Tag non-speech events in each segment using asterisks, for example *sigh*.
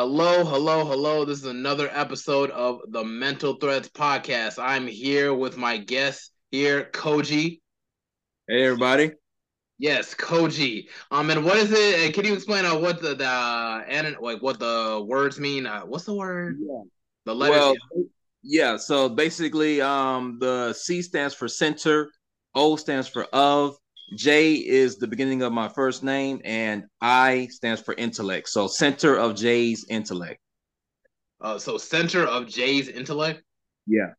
Hello, hello, hello. This is another episode of the Mental Threads podcast. I'm here with my guest here, COJI. Hey, everybody. Yes, COJI. Um, and what is it? Can you explain uh, what the the uh, and like what the words mean? Uh, what's the word? Yeah. The letters. Well, yeah. So basically, um, the C stands for center, O stands for of, J is the beginning of my first name, and I stands for intellect. So center of J's intellect. Uh, so center of J's intellect. Yeah.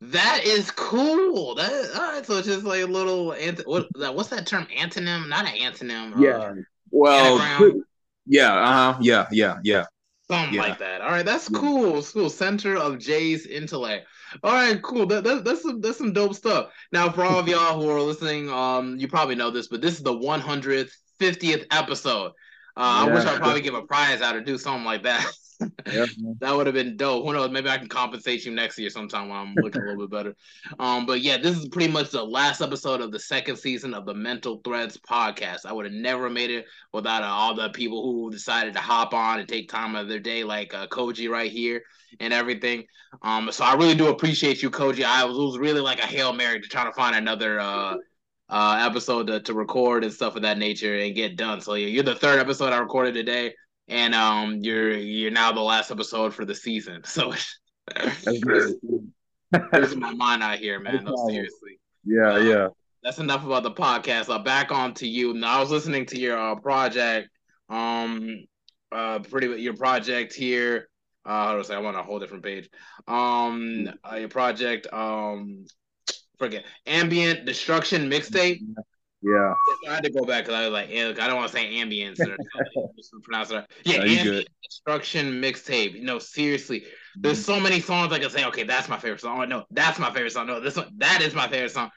That is cool. That all right. So it's just like a little anti- what what's that term? Antonym? Not an antonym. Yeah. Uh, Well. anagram? Yeah. Uh huh. Yeah. Yeah. Yeah. something Yeah. like that. All right, that's Yeah. cool. Cool. Center of J's intellect. All right, cool. That, that, that's some that's some dope stuff. Now, for all of *laughs* y'all who are listening, um, you probably know this, but this is the 150th episode. Uh, I wish I'd probably give a prize out or do something like that. *laughs* *laughs* That would have been dope. Who knows? Maybe I can compensate you next year sometime when I'm looking a little bit better. Um, but yeah, this is pretty much the last episode of the second season of the Mental Threads podcast. I would have never made it without uh, all the people who decided to hop on and take time out of their day, like uh, COJI right here and everything. Um, so I really do appreciate you, COJI. I was, was really like a hail mary to try to find another uh uh episode to, to record and stuff of that nature and get done. So yeah, you're the third episode I recorded today and um you're you're now the last episode for the season. *laughs* So That's *laughs* good. my mind out here man. No, seriously. Yeah. Yeah. that's enough about the podcast. Uh, back on to you. Now i was listening to your uh, project um uh pretty your project here. Uh how do I say I'm on a whole different page. Um uh, your project um forget. Ambient destruction mixtape Yeah. I had to go back because I was like, eh, I don't want to say ambience *laughs* or pronounce it. Yeah, No, you ambient destruction mixtape. No, seriously, there's so many songs I can say. Okay, that's my favorite song. Oh, no, that's my favorite song. No, this one, that is my favorite song.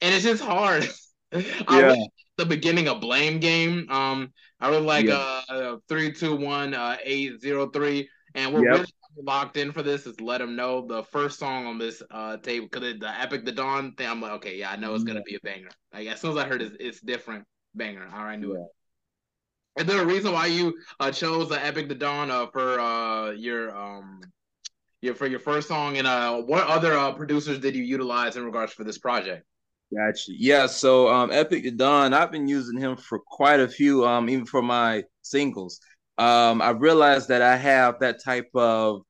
And it's just hard. *laughs* I Yeah. wish the beginning of Blame Game. Um, I was like Yeah. uh three two one uh eight zero three, and we're Yep. really locked in for this. Is let them know the first song on this uh tape because the Epic the Dawn thing. I'm like, okay, yeah, I know it's gonna be a banger. Like as soon as I heard it's, it's different, banger. All right, I knew it. Is there a reason why you uh, chose the Epic the Dawn uh, for uh, your um your for your first song? And uh, what other uh, producers did you utilize in regards for this project? Gotcha. Yeah. So, um, Epic the Dawn, I've been using him for quite a few, um, even for my singles. Um, I realized that I have that type of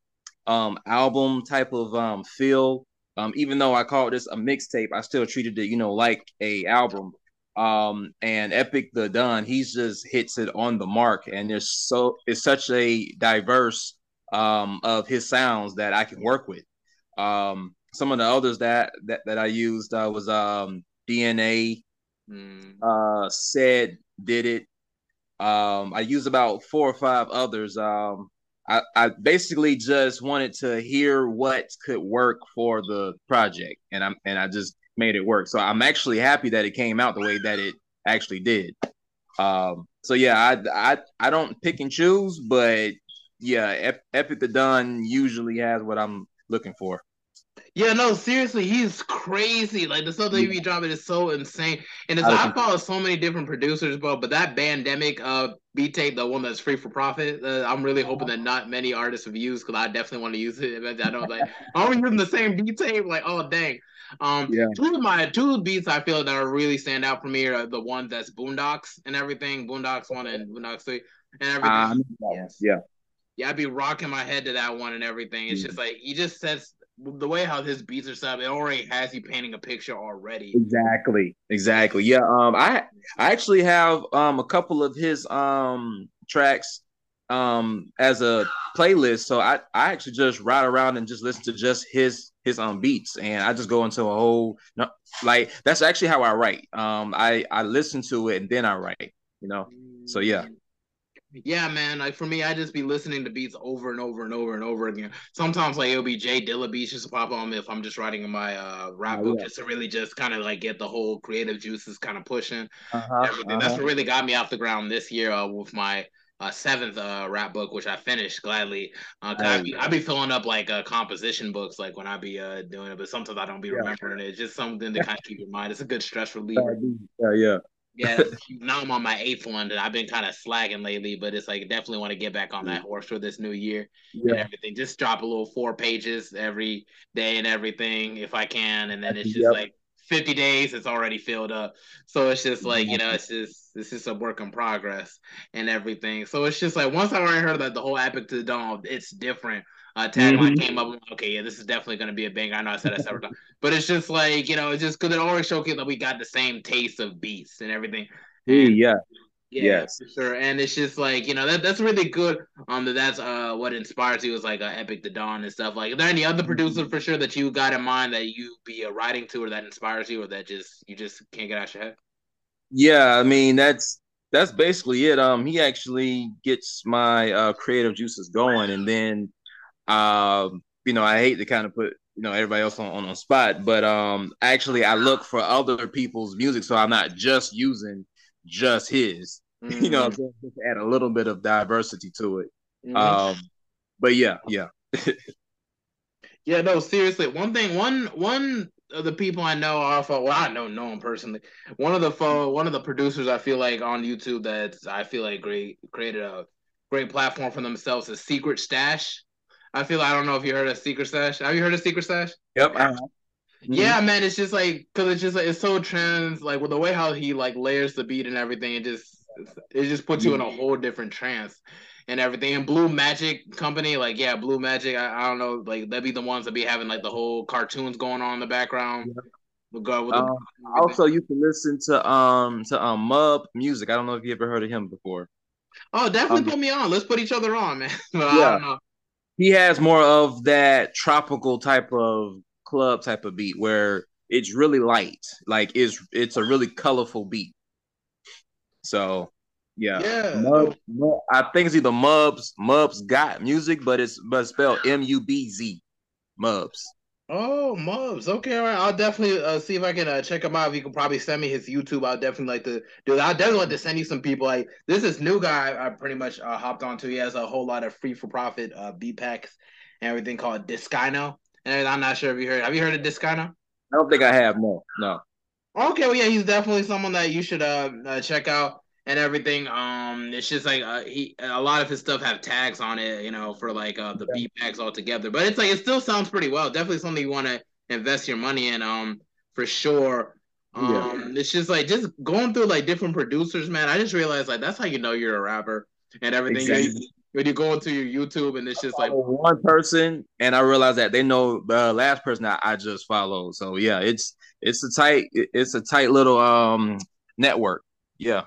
um album type of um feel. Um, even though I call this a mixtape, I still treated it, you know, like a album. Um, and Epic the Don, he's just hits it on the mark, and there's so it's such a diverse um of his sounds that I can work with. Um, some of the others that that, that I used uh, was um DNA, Mm, uh said did it. Um, I used about four or five others. Um, I, I basically just wanted to hear what could work for the project, and I'm and I just made it work. So I'm actually happy that it came out the way that it actually did. Um, so yeah, I I I don't pick and choose, but yeah, Ep- Epic the Don usually has what I'm looking for. Yeah, no, seriously, he's crazy. Like the stuff that he be dropping is so insane. And it's, I follow so many different producers, bro. But that pandemic uh beat tape, the one that's free for profit, uh, I'm really hoping that not many artists have used because I definitely want to use it. *laughs* I don't like are we using the same B tape? Like, oh dang. Um, Yeah. two of my two of the beats I feel that are really stand out for me are the ones that's Boondocks and everything, Boondocks one and Boondocks three and everything. Um, Yes. yeah. yeah, I'd be rocking my head to that one and everything. It's Mhm. just like he just says the way how his beats are set up, it already has you painting a picture already. Exactly. Exactly. Yeah. Um, I I actually have um a couple of his um tracks um as a playlist. So I I actually just ride around and just listen to just his his um beats, and I just go into a whole no like that's actually how I write. Um, I I listen to it and then I write. You know. So, yeah. Yeah, man. Like for me, I just be listening to beats over and over and over and over again. Sometimes like it'll be J Dilla beats just pop on me if I'm just writing in my uh rap Oh, book yeah. just to really just kind of like get the whole creative juices kind of pushing. Uh-huh, everything. That's what really got me off the ground this year uh, with my uh, seventh uh, rap book, which I finished gladly. Uh, 'cause I, be, I be filling up like uh, composition books, like when I be uh, doing it, but sometimes I don't be Yeah. remembering it. It's just something to kind of keep in mind. It's a good stress reliever. Yeah, yeah. Yeah, now I'm on my eighth one. I've been kind of slacking lately, but it's like definitely want to get back on that mm. horse for this new year yeah. and everything. Just drop a little four pages every day and everything if I can, and then it's *laughs* just yep. like 50 days. It's already filled up, so it's just like you know, mm-hmm. it's just this is a work in progress and everything. So it's just like once I already heard that the whole Epic to the Dawn, it's different uh, tagline mm-hmm. came up. Okay, yeah, this is definitely going to be a banger. I know I said that several times, but it's just like you know, it's just because it always showcased that we got the same taste of beats and everything. And, yeah. Yeah, yes. for sure. And it's just like you know that that's really good. Um, that that's uh what inspires you was like uh, Epic the Dawn and stuff. Like, are there any other producers for sure that you got in mind that you be uh, writing to or that inspires you or that just you just can't get out your head? Yeah, I mean that's that's basically it. Um, he actually gets my uh creative juices going, and then um, you know, I hate to kind of put you know everybody else on, on the spot, but um, actually I look for other people's music, so I'm not just using just his. Mm-hmm. *laughs* You know, mm-hmm. just add a little bit of diversity to it. Mm-hmm. Um, but yeah, yeah. *laughs* yeah, no, seriously. One thing, one one of the people I know off of, well, I don't know him personally. One of the one of the producers I feel like on YouTube that I feel like great created a great platform for themselves is Secret Stash. I feel I don't know if you heard of Secret Stash. Have you heard of Secret Stash? Yep. Uh-huh. Yeah, mm-hmm. man, it's just like because it's just like it's so trans, like with the way how he like layers the beat and everything, it just it just puts you in a mm-hmm. whole different trance and everything. And Blue Magic Company, like yeah, Blue Magic, I, I don't know, like they'd be the ones that be having like the whole cartoons going on in the background. Yeah. Go with um, *laughs* also, you can listen to um to um Mub music. I don't know if you ever heard of him before. Oh, definitely um, put me on. Let's put each other on, man. *laughs* yeah he has more of that tropical type of club type of beat where it's really light. Like it's it's a really colorful beat. So yeah. Yeah. Mub, Mub, I think it's either Mubz, Mubz got music, but it's but it's spelled M-U-B-Z. Mubz. Oh, Mubz. Okay, all right. I'll definitely uh, see if I can uh, check him out. If you can probably send me his YouTube, I'll definitely like to do that. I'll definitely want to send you some people. Like this is new guy I pretty much uh, hopped onto. He has a whole lot of free for profit uh, beat packs and everything called Discino. And I'm not sure if you heard. Have you heard of Discino? I don't think I have. No, no. Okay, well, yeah, he's definitely someone that you should uh, uh check out and everything. Um, it's just like uh, he a lot of his stuff have tags on it, you know, for like uh the yeah. beat packs altogether. But it's like it still sounds pretty well. Definitely something you want to invest your money in. Um, for sure. Um, yeah. it's just like just going through like different producers, man. I just realized like that's how you know you're a rapper and everything. Exactly. when you go into your YouTube and it's just like one person, and I realize that they know the last person that I just followed. So yeah, it's it's a tight it's a tight little um network. Yeah.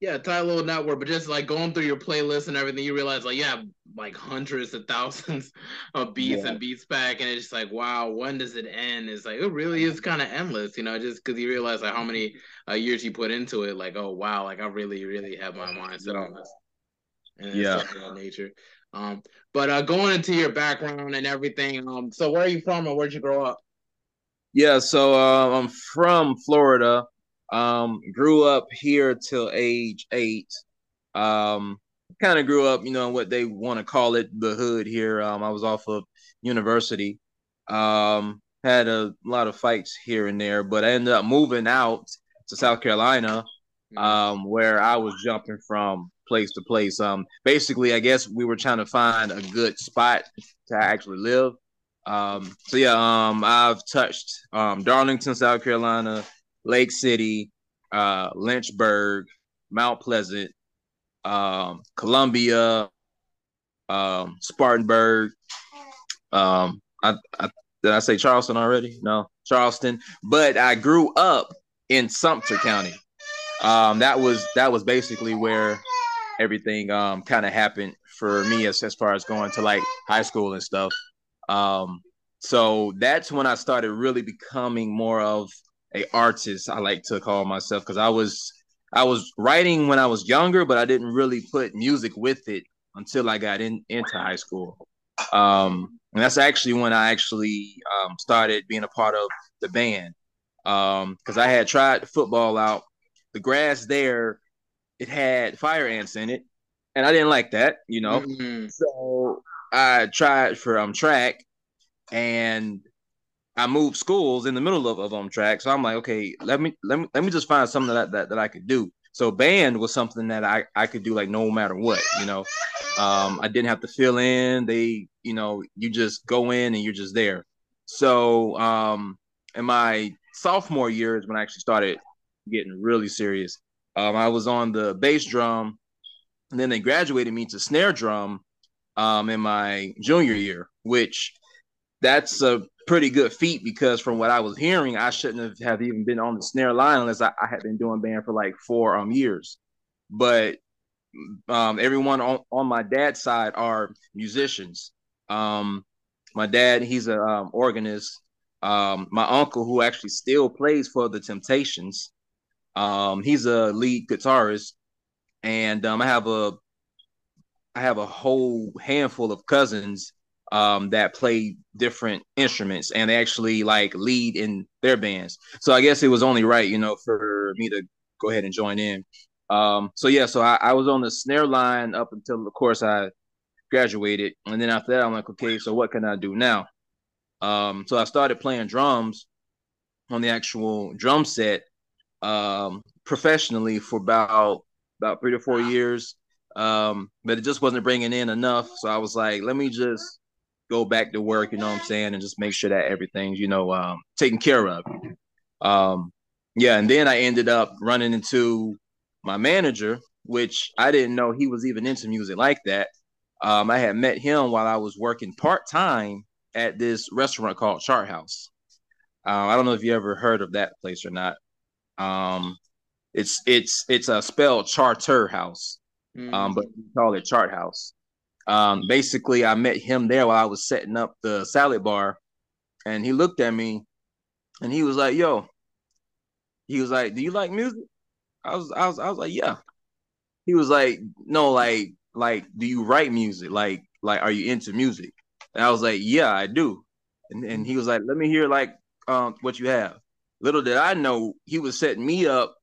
Yeah, tight little network, but just like going through your playlist and everything, you realize like yeah, like hundreds of thousands *laughs* of beats yeah. and beats back, and it's just like wow, when does it end? It's like it really is kind of endless, you know, just because you realize like how many uh, years you put into it. Like oh wow, like I really really have my mind set on this, and yeah, that nature. Um, but uh, going into your background and everything, um, so where are you from and where'd you grow up? Yeah, so uh, I'm from Florida. Um, grew up here till age eight. Um, kind of grew up, you know, what they want to call it, the hood here. Um, I was off of university. Um, had a lot of fights here and there, but I ended up moving out to South Carolina, mm-hmm. um, where I was jumping from place to place. Um, basically, I guess we were trying to find a good spot to actually live. Um, so yeah, um, I've touched um, Darlington, South Carolina, Lake City, uh, Lynchburg, Mount Pleasant, um, Columbia, um, Spartanburg. Um, I, I, did I say Charleston already? No, Charleston. But I grew up in Sumter County. Um, that was that was basically where everything um kind of happened for me as, as far as going to like high school and stuff. Um, so that's when I started really becoming more of a artist. I like to call myself because I was I was writing when I was younger, but I didn't really put music with it until I got in into high school. Um, and that's actually when I actually um, started being a part of the band because um, I had tried football out. The grass there, it had fire ants in it, and I didn't like that, you know. Mm-hmm. So I tried for um track, and I moved schools in the middle of, of um track. So I'm like, okay, let me let me let me just find something that, that that I could do. So band was something that I, I could do like no matter what, you know. Um, I didn't have to fill in. They, you know, you just go in and you're just there. So um in my sophomore year is when I actually started getting really serious. Um, I was on the bass drum, and then they graduated me to snare drum um, in my junior year, which that's a pretty good feat because from what I was hearing, I shouldn't have, have even been on the snare line unless I, I had been doing band for like four um years. But um, everyone on, on my dad's side are musicians. Um, my dad, he's an um, organist. Um, my uncle, who actually still plays for the Temptations, um, he's a lead guitarist, and um, I have a I have a whole handful of cousins um, that play different instruments and they actually like lead in their bands. So I guess it was only right, you know, for me to go ahead and join in. Um, so yeah, so I, I was on the snare line up until, of course, I graduated, and then after that, I'm like, okay, so what can I do now? Um, so I started playing drums on the actual drum set um, professionally for about about three to four years, um, but it just wasn't bringing in enough. So I was like, let me just go back to work, you know what I'm saying, and just make sure that everything's, you know, um, taken care of. Um, yeah, and then I ended up running into my manager, which I didn't know he was even into music like that. Um, I had met him while I was working part time at this restaurant called Chart House. Uh, I don't know if you ever heard of that place or not. Um, it's it's it's a spelled Charter House, mm-hmm. um, but we call it Chart House. Um, basically, I met him there while I was setting up the salad bar, and he looked at me, and he was like, "Yo," he was like, "Do you like music?" I was, I was, I was like, "Yeah." He was like, "No, like, like, do you write music? Like, like, are you into music?" And I was like, "Yeah, I do." And and he was like, "Let me hear like um what you have." Little did I know he was setting me up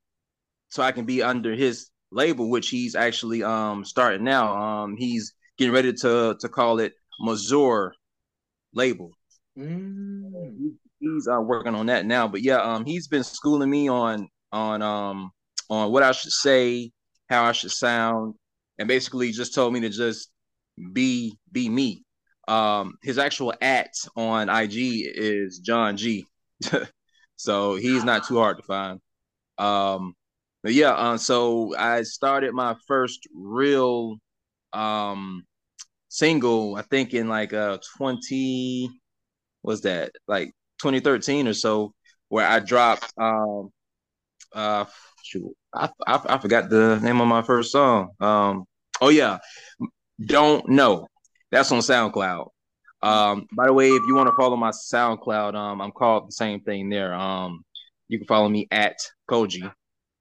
so I can be under his label, which he's actually um starting now. Um, he's getting ready to to call it Mazur label. Mm. He's uh, working on that now, but yeah, um, he's been schooling me on on um on what I should say, how I should sound, and basically just told me to just be be me. Um, his actual at on IG is John G, *laughs* so he's not too hard to find. Um, but yeah, uh, so I started my first real um single, I think in like uh 20 was that like 2013 or so, where I dropped um uh shoot, I, I, I forgot the name of my first song. Um oh yeah, don't know. That's on SoundCloud. Um, by the way, if you want to follow my SoundCloud, um, I'm called the same thing there. Um, you can follow me at COJI.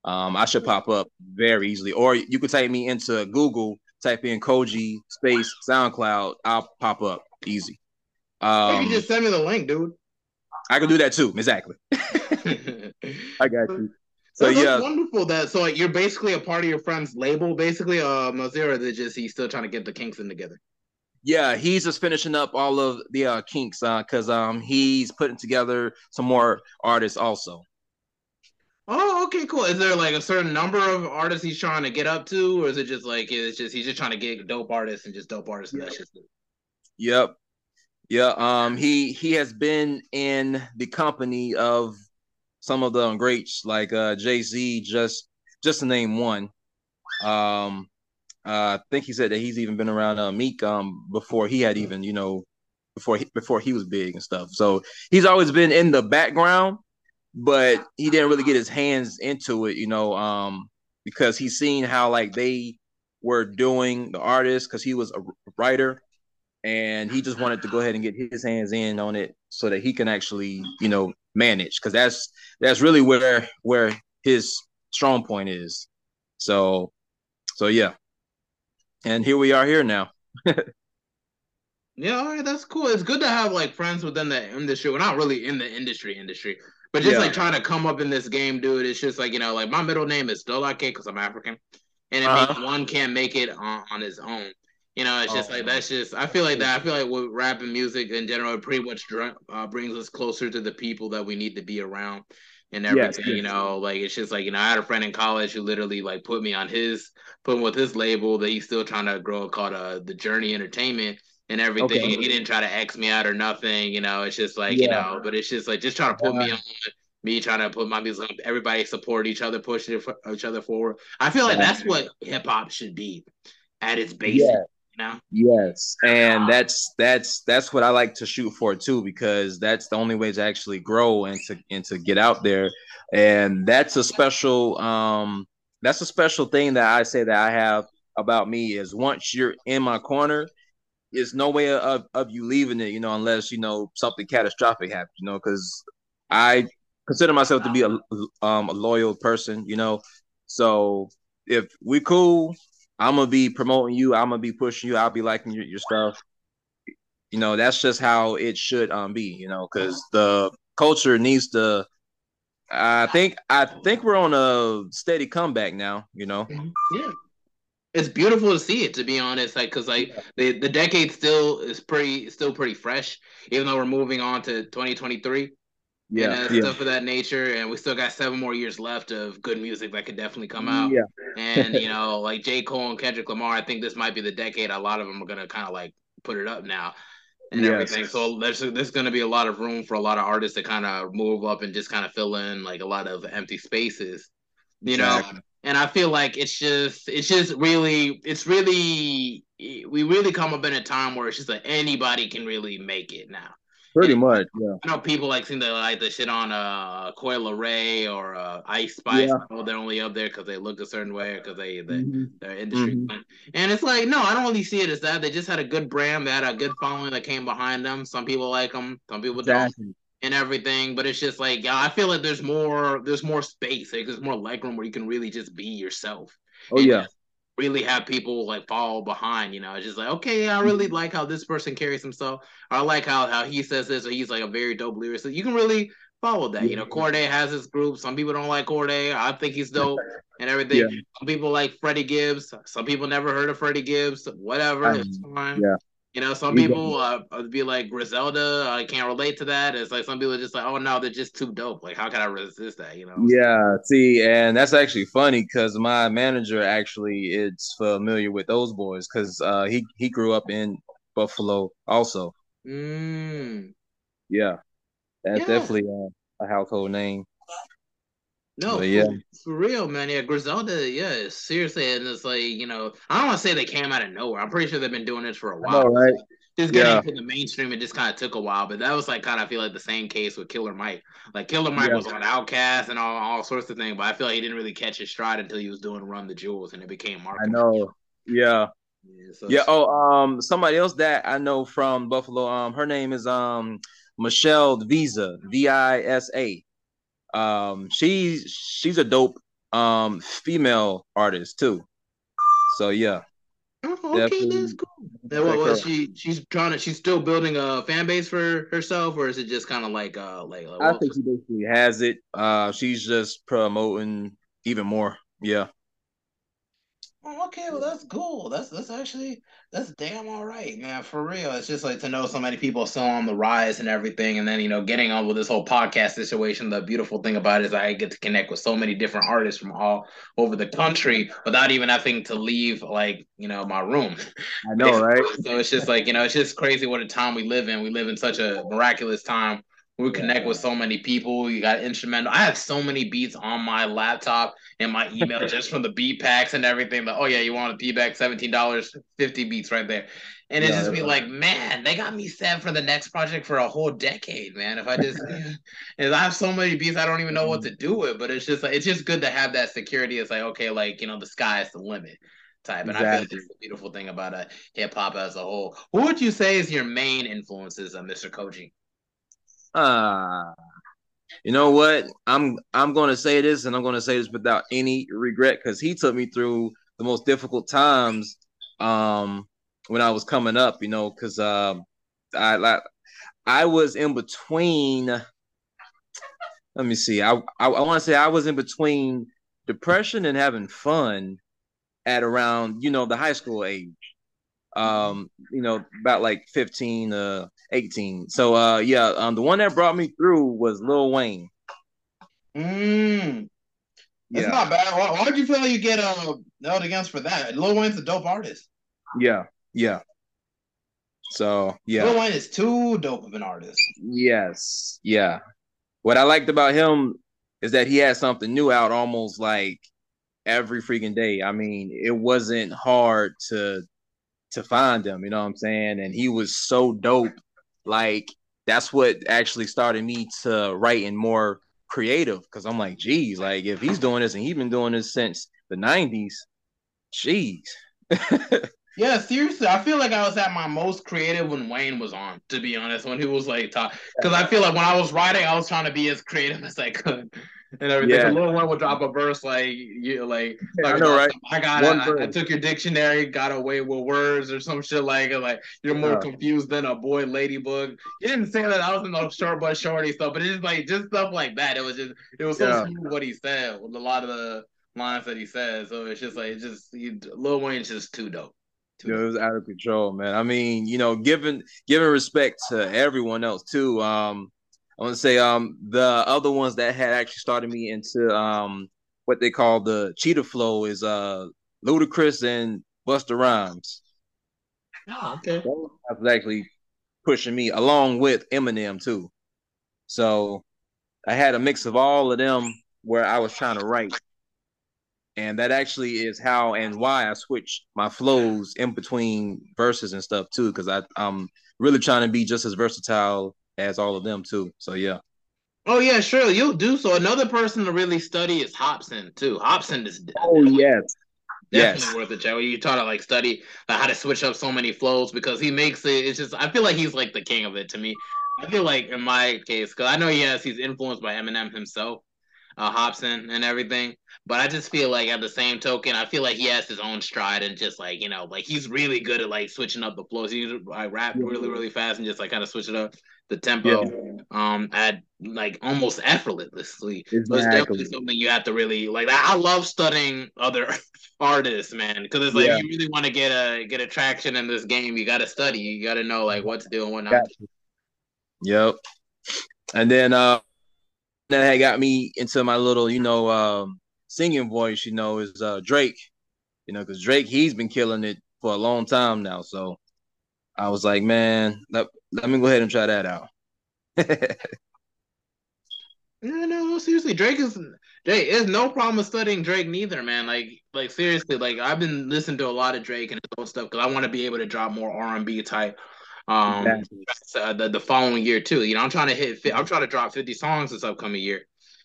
Um, I should pop up very easily, or you could type me into Google type in COJI space SoundCloud, I'll pop up easy. Um, you just send me the link, dude. I can do that too. Exactly. *laughs* I got you. So that's, yeah, wonderful. That so like you're basically a part of your friend's label, basically. Uh, Mozilla, that just he's still trying to get the kinks in together. Yeah, he's just finishing up all of the uh, kinks uh, because um he's putting together some more artists also. Oh, okay, cool. Is there like a certain number of artists he's trying to get up to, or is it just like it's just he's just trying to get dope artists and just dope artists? And that's just it? Yep. Yeah. Um. He he has been in the company of some of the greats like uh Jay Z. Just just to name one. Um. Uh, I think he said that he's even been around uh, Meek um before he had even you know before he before he was big and stuff. So he's always been in the background but he didn't really get his hands into it, you know, um, because he's seen how like they were doing the artist because he was a writer and he just wanted to go ahead and get his hands in on it so that he can actually, you know, manage because that's that's really where where his strong point is. So so yeah. And here we are here now. *laughs* yeah, all right, that's cool. It's good to have like friends within the industry. We're not really in the industry industry, but just yeah. like trying to come up in this game, dude, it's just like you know, like my middle name is Dolake because I'm African, and if uh-huh. one can't make it on, on his own, You know, it's just oh, like that's just. I feel like that. I feel like with rap and music in general, it pretty much uh, brings us closer to the people that we need to be around and everything. Yes, you know, like it's just like you know, I had a friend in college who literally like put me on his put with his label that he's still trying to grow called uh the Journey Entertainment and everything. Okay. And he didn't try to X me out or nothing. You know, it's just like yeah. you know, but it's just like just trying to put me on. Me trying to put my music on, everybody support each other, pushing each other forward. I feel like that's what hip hop should be at its basic. Yeah. You know? Yes, and that's that's that's what I like to shoot for too, because that's the only way to actually grow and to and to get out there, and that's a special um that's a special thing that I say that I have about me is once you're in my corner, there's no way of, of you leaving it, you know, unless you know something catastrophic happens, you know, because I consider myself to be a um a loyal person, you know. So if we cool, I'm gonna be promoting you. I'm gonna be pushing you. I'll be liking your, your stuff. You know, that's just how it should um be. You know, because the culture needs to. I think I think we're on a steady comeback now. You know. Yeah. It's beautiful to see it, to be honest. Like, cause like the the decade still is pretty, still pretty fresh, even though we're moving on to 2023 yeah, and uh, yeah. stuff of that nature. And we still got seven more years left of good music that could definitely come out. Yeah. and you *laughs* know, like J. Cole and Kendrick Lamar, I think this might be the decade a lot of them are gonna kind of like put it up now and yes. everything. So there's there's gonna be a lot of room for a lot of artists to kind of move up and just kind of fill in like a lot of empty spaces. You exactly. know? And I feel like it's just it's just really it's really we really come up in a time where it's just like anybody can really make it now. Pretty much, yeah. I know people like seem to like the shit on uh Coi Leray or uh, Ice Spice. Yeah. Know they're only up there because they look a certain way or because they, they mm-hmm. they're industry. Mm-hmm. And it's like, no, I don't really see it as that. They just had a good brand. They had a good following that came behind them. Some people like them, some people exactly. don't, and everything. But it's just like, yeah, I feel like there's more, there's more space. Like, there's more legroom where you can really just be yourself. Oh yeah really have people like follow behind. You know, it's just like, okay, I really mm-hmm. like how this person carries himself. I like how how he says this, or he's like a very dope lyricist. You can really follow that. You know, Cordae has his group. Some people don't like Cordae. I think he's dope *laughs* and everything. Yeah. Some people like Freddie Gibbs. Some people never heard of Freddie Gibbs. Whatever, um, it's fine. Yeah. You know, some people uh, be like Griselda. I can't relate to that. It's like some people are just like, oh no, they're just too dope. Like, how can I resist that? You know? Yeah. See, and that's actually funny because my manager actually is familiar with those boys because uh, he he grew up in Buffalo also. Mm. Yeah, that's yeah. definitely a, a household name. No, but yeah, for, real, man. Yeah, Griselda. Yeah, seriously, and it's like you know, I don't want to say they came out of nowhere. I'm pretty sure they've been doing this for a while. Know, right? Just getting yeah. into the mainstream, it just kind of took a while. But that was like kind of feel like the same case with Killer Mike. Like Killer Mike yeah. was on Outkast and all, all sorts of things, but I feel like he didn't really catch his stride until he was doing Run the Jewels, and it became Mark. I know. Yeah. Yeah, so yeah. Oh, um, somebody else that I know from Buffalo. Um, her name is um Michelle Visa, V I S A. Um, she's she's a dope um female artist too. So yeah. Oh, okay, Definitely. that's cool. And what was she? She's trying to. She's still building a fan base for herself, or is it just kind of like, uh, like? like I think she basically has it. Uh, she's just promoting even more. Yeah. Oh, okay, well that's cool. That's that's actually that's damn all right, man. For real, it's just like to know so many people still on the rise and everything, and then you know getting on with this whole podcast situation. The beautiful thing about it is I get to connect with so many different artists from all over the country without even having to leave like you know my room. I know, *laughs* right? So it's just like you know it's just crazy what a time we live in. We live in such a miraculous time we connect with so many people. You got instrumental. I have so many beats on my laptop and my email just from the beat packs and everything. Like, oh yeah, you want a beat pack, seventeen dollars, fifty beats right there. And it's yeah, just be like, man, they got me set for the next project for a whole decade, man. If I just, *laughs* and I have so many beats, I don't even know what to do with. But it's just like it's just good to have that security. It's like, okay, like you know, the sky is the limit type. And exactly. I feel like that's the beautiful thing about a uh, hip hop as a whole. Who would you say is your main influences, uh, Mr. COJI? Uh *sighs* you know what? I'm I'm gonna say this and I'm gonna say this without any regret because he took me through the most difficult times um when I was coming up, you know, because um I like I was in between let me see. I I, I want to say I was in between depression and having fun at around, you know, the high school age. Um, you know, about like 15 uh 18. So uh yeah, um the one that brought me through was Lil Wayne. Mm. It's yeah. not bad. Why, why did you feel like you get uh held against for that? Lil Wayne's a dope artist. Yeah, yeah. So yeah. Lil Wayne is too dope of an artist. Yes. Yeah. What I liked about him is that he had something new out almost like every freaking day. I mean, it wasn't hard to to find him, you know what I'm saying? And he was so dope. Like that's what actually started me to writing more creative because I'm like, geez, like if he's doing this and he's been doing this since the 90s, geez. *laughs* yeah, seriously, I feel like I was at my most creative when Wayne was on, to be honest, when he was like. Because I feel like when I was writing, I was trying to be as creative as I could and everything. Yeah. Lil Wayne would drop a verse like you like, like I know, right? I got I, I, took your dictionary, got away with words or some shit like like you're more confused than a boy ladybug. You didn't say that I was in the short but shorty stuff, but it's just like just stuff like that. It was just it was so yeah. smooth what he said with a lot of the lines that he said. So it's just like it's just he, Lil Wayne's just too dope. Too it was out of control, man. I mean, you know, given given respect to everyone else too. Um, I want to say um the other ones that had actually started me into um what they call the cheetah flow is uh Ludacris and Busta Rhymes. Oh, okay. That was actually pushing me along with Eminem too. So I had a mix of all of them where I was trying to write. And that actually is how and why I switched my flows in between verses and stuff too, because I I'm really trying to be just as versatile as all of them too. So yeah. Oh yeah, sure you'll do so. Another person to really study is Hopsin too. Hopsin is oh yes, definitely yes. worth a check. You taught to like study uh, how to switch up so many flows because he makes it. It's just I feel like he's like the king of it to me. I feel like in my case because I know yes he's influenced by Eminem himself, uh, Hopsin and everything. But I just feel like at the same token, I feel like he has his own stride and just like you know, like he's really good at like switching up the flows. He like rap really really fast and just like kind of switch it up the tempo yeah. um at like almost effortlessly. Exactly. So it's definitely something you have to really like. I love studying other *laughs* artists, man, because it's like yeah. you really want to get a get a traction in this game. You got to study. You got to know like what to do and what not. Yep. And then uh that had got me into my little, you know, um singing voice. You know, is uh Drake. You know, because Drake he's been killing it for a long time now. So I was like, man, let, let me go ahead and try that out. *laughs* yeah, no, seriously, Drake is Drake. There's no problem with studying Drake neither, man. Like, like seriously, like I've been listening to a lot of Drake and his own stuff because I want to be able to drop more R and B type um exactly. uh, the the following year too. You know, I'm trying to hit. I'm trying to drop 50 songs this upcoming year.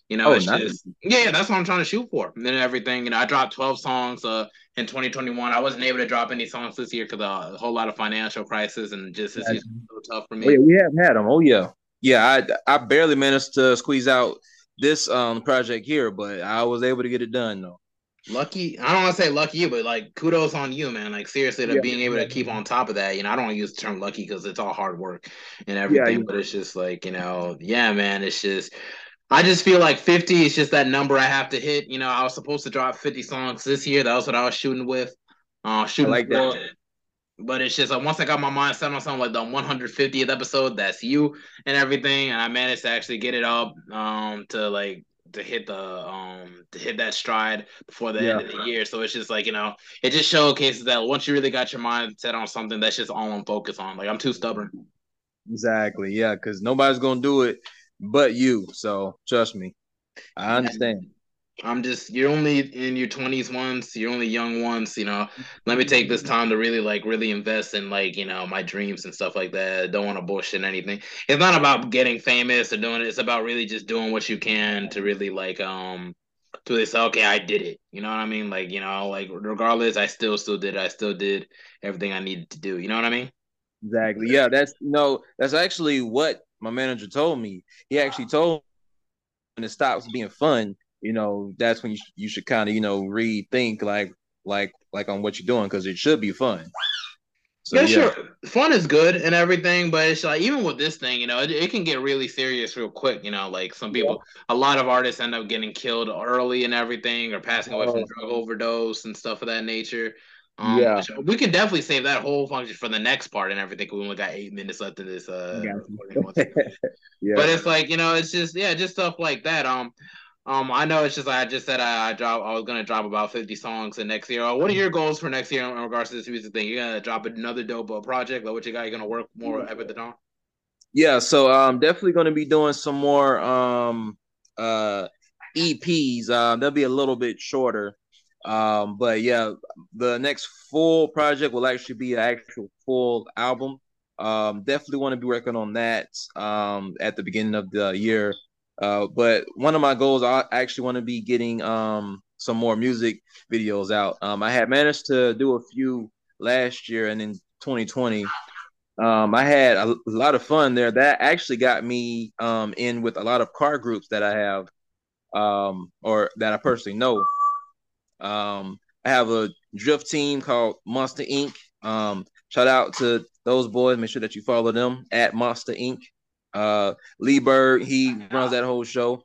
You know, oh, it's nice. just yeah, that's what I'm trying to shoot for. And then everything, you know, I dropped 12 songs uh in 2021. I wasn't able to drop any songs this year because uh, a whole lot of financial crisis and just it's so tough for me. Oh, yeah, we have had them. Oh yeah, yeah. I I barely managed to squeeze out this um project here, but I was able to get it done though. Lucky, I don't want to say lucky, but like kudos on you, man. Like seriously, to yeah, being able yeah. to keep on top of that. You know, I don't want to use the term lucky because it's all hard work and everything, yeah, but it's just like you know, yeah, man. It's just I just feel like 50 is just that number I have to hit. You know, I was supposed to drop 50 songs this year. That was what I was shooting with. Uh shooting I like for. that. But it's just like once I got my mind set on something like the 150th episode, that's you and everything, and I managed to actually get it up um to like to hit the um to hit that stride before the yeah. end of the year. So it's just like, you know, it just showcases that once you really got your mind set on something, that's just all I'm focused on. Like I'm too stubborn. Exactly. Yeah, because nobody's gonna do it but you. So trust me, I understand. I'm just you're only in your 20s once, you're only young once, you know. Let me take this time to really like really invest in like, you know, my dreams and stuff like that. Don't want to bullshit anything. It's not about getting famous or doing it. It's about really just doing what you can to really like um to say, okay, I did it. You know what I mean? Like, you know, like regardless, I still still did I still did everything I needed to do. You know what I mean? Exactly. Yeah, that's no, that's actually what my manager told me. He actually told when it stops being fun, you know, that's when you, sh- you should kind of, you know, rethink like like like on what you're doing because it should be fun. So, yeah, yeah, sure. Fun is good and everything, but it's like even with this thing, you know, it, it can get really serious real quick. You know, like some people, yeah. a lot of artists end up getting killed early and everything, or passing away oh. from drug overdose and stuff of that nature. Um, yeah, we can definitely save that whole function for the next part and everything. We only got eight minutes left of this. Uh, *laughs* yeah. But it's like you know, it's just yeah, just stuff like that. Um, um, I know it's just like I just said I, I drop. I was gonna drop about fifty songs in next year. Uh, what are your goals for next year in regards to this music thing? You're gonna drop another dope uh, project? Like what you got? You're gonna work more mm-hmm. at the dawn? Yeah, so I'm um, definitely gonna be doing some more um uh EPs. Uh, they'll be a little bit shorter. Um, but yeah, the next full project will actually be an actual full album. Um, definitely want to be working on that um, at the beginning of the year. Uh, but one of my goals, I actually want to be getting um, some more music videos out. Um, I had managed to do a few last year, and in 2020, um, I had a, a, lot of fun there. That actually got me um, in with a lot of car groups that I have, um, or that I personally know. Um, I have a drift team called Monster Inc. Um, shout out to those boys. Make sure that you follow them at Monster Inc. Uh, Lee Bird, he runs that whole show.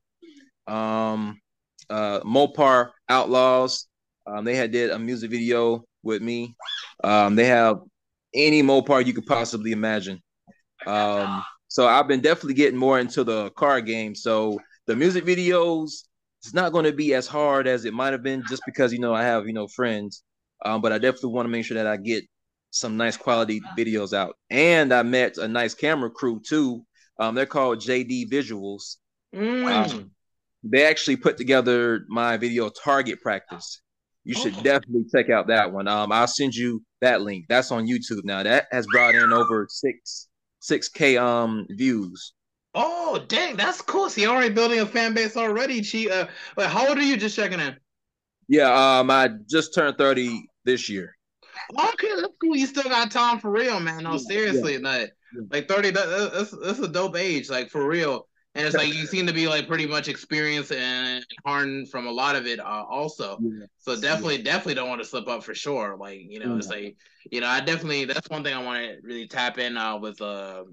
Um, uh, Mopar Outlaws, um, they had did a music video with me. Um, they have any Mopar you could possibly imagine. Um, so I've been definitely getting more into the car game. So the music videos, it's not going to be as hard as it might have been just because you know I have you know friends. Um, but I definitely want to make sure that I get some nice quality videos out. And I met a nice camera crew too. Um, they're called JD Visuals. Mm. Um, they actually put together my video target practice. You should oh. definitely check out that one. Um, I'll send you that link. That's on YouTube now. That has brought in over six six k um views. Oh dang, that's cool. You're already building a fan base already. She uh, wait, how old are you? Just checking in. Yeah, um, I just turned thirty this year. Okay, that's cool. You still got time for real, man. No, yeah, seriously, yeah. like like thirty. That, that's that's a dope age, like for real. And it's like you seem to be like pretty much experienced and hardened from a lot of it, uh, also. Yeah. So definitely, yeah. definitely don't want to slip up for sure. Like you know, yeah. it's like you know, I definitely that's one thing I want to really tap in uh, with uh,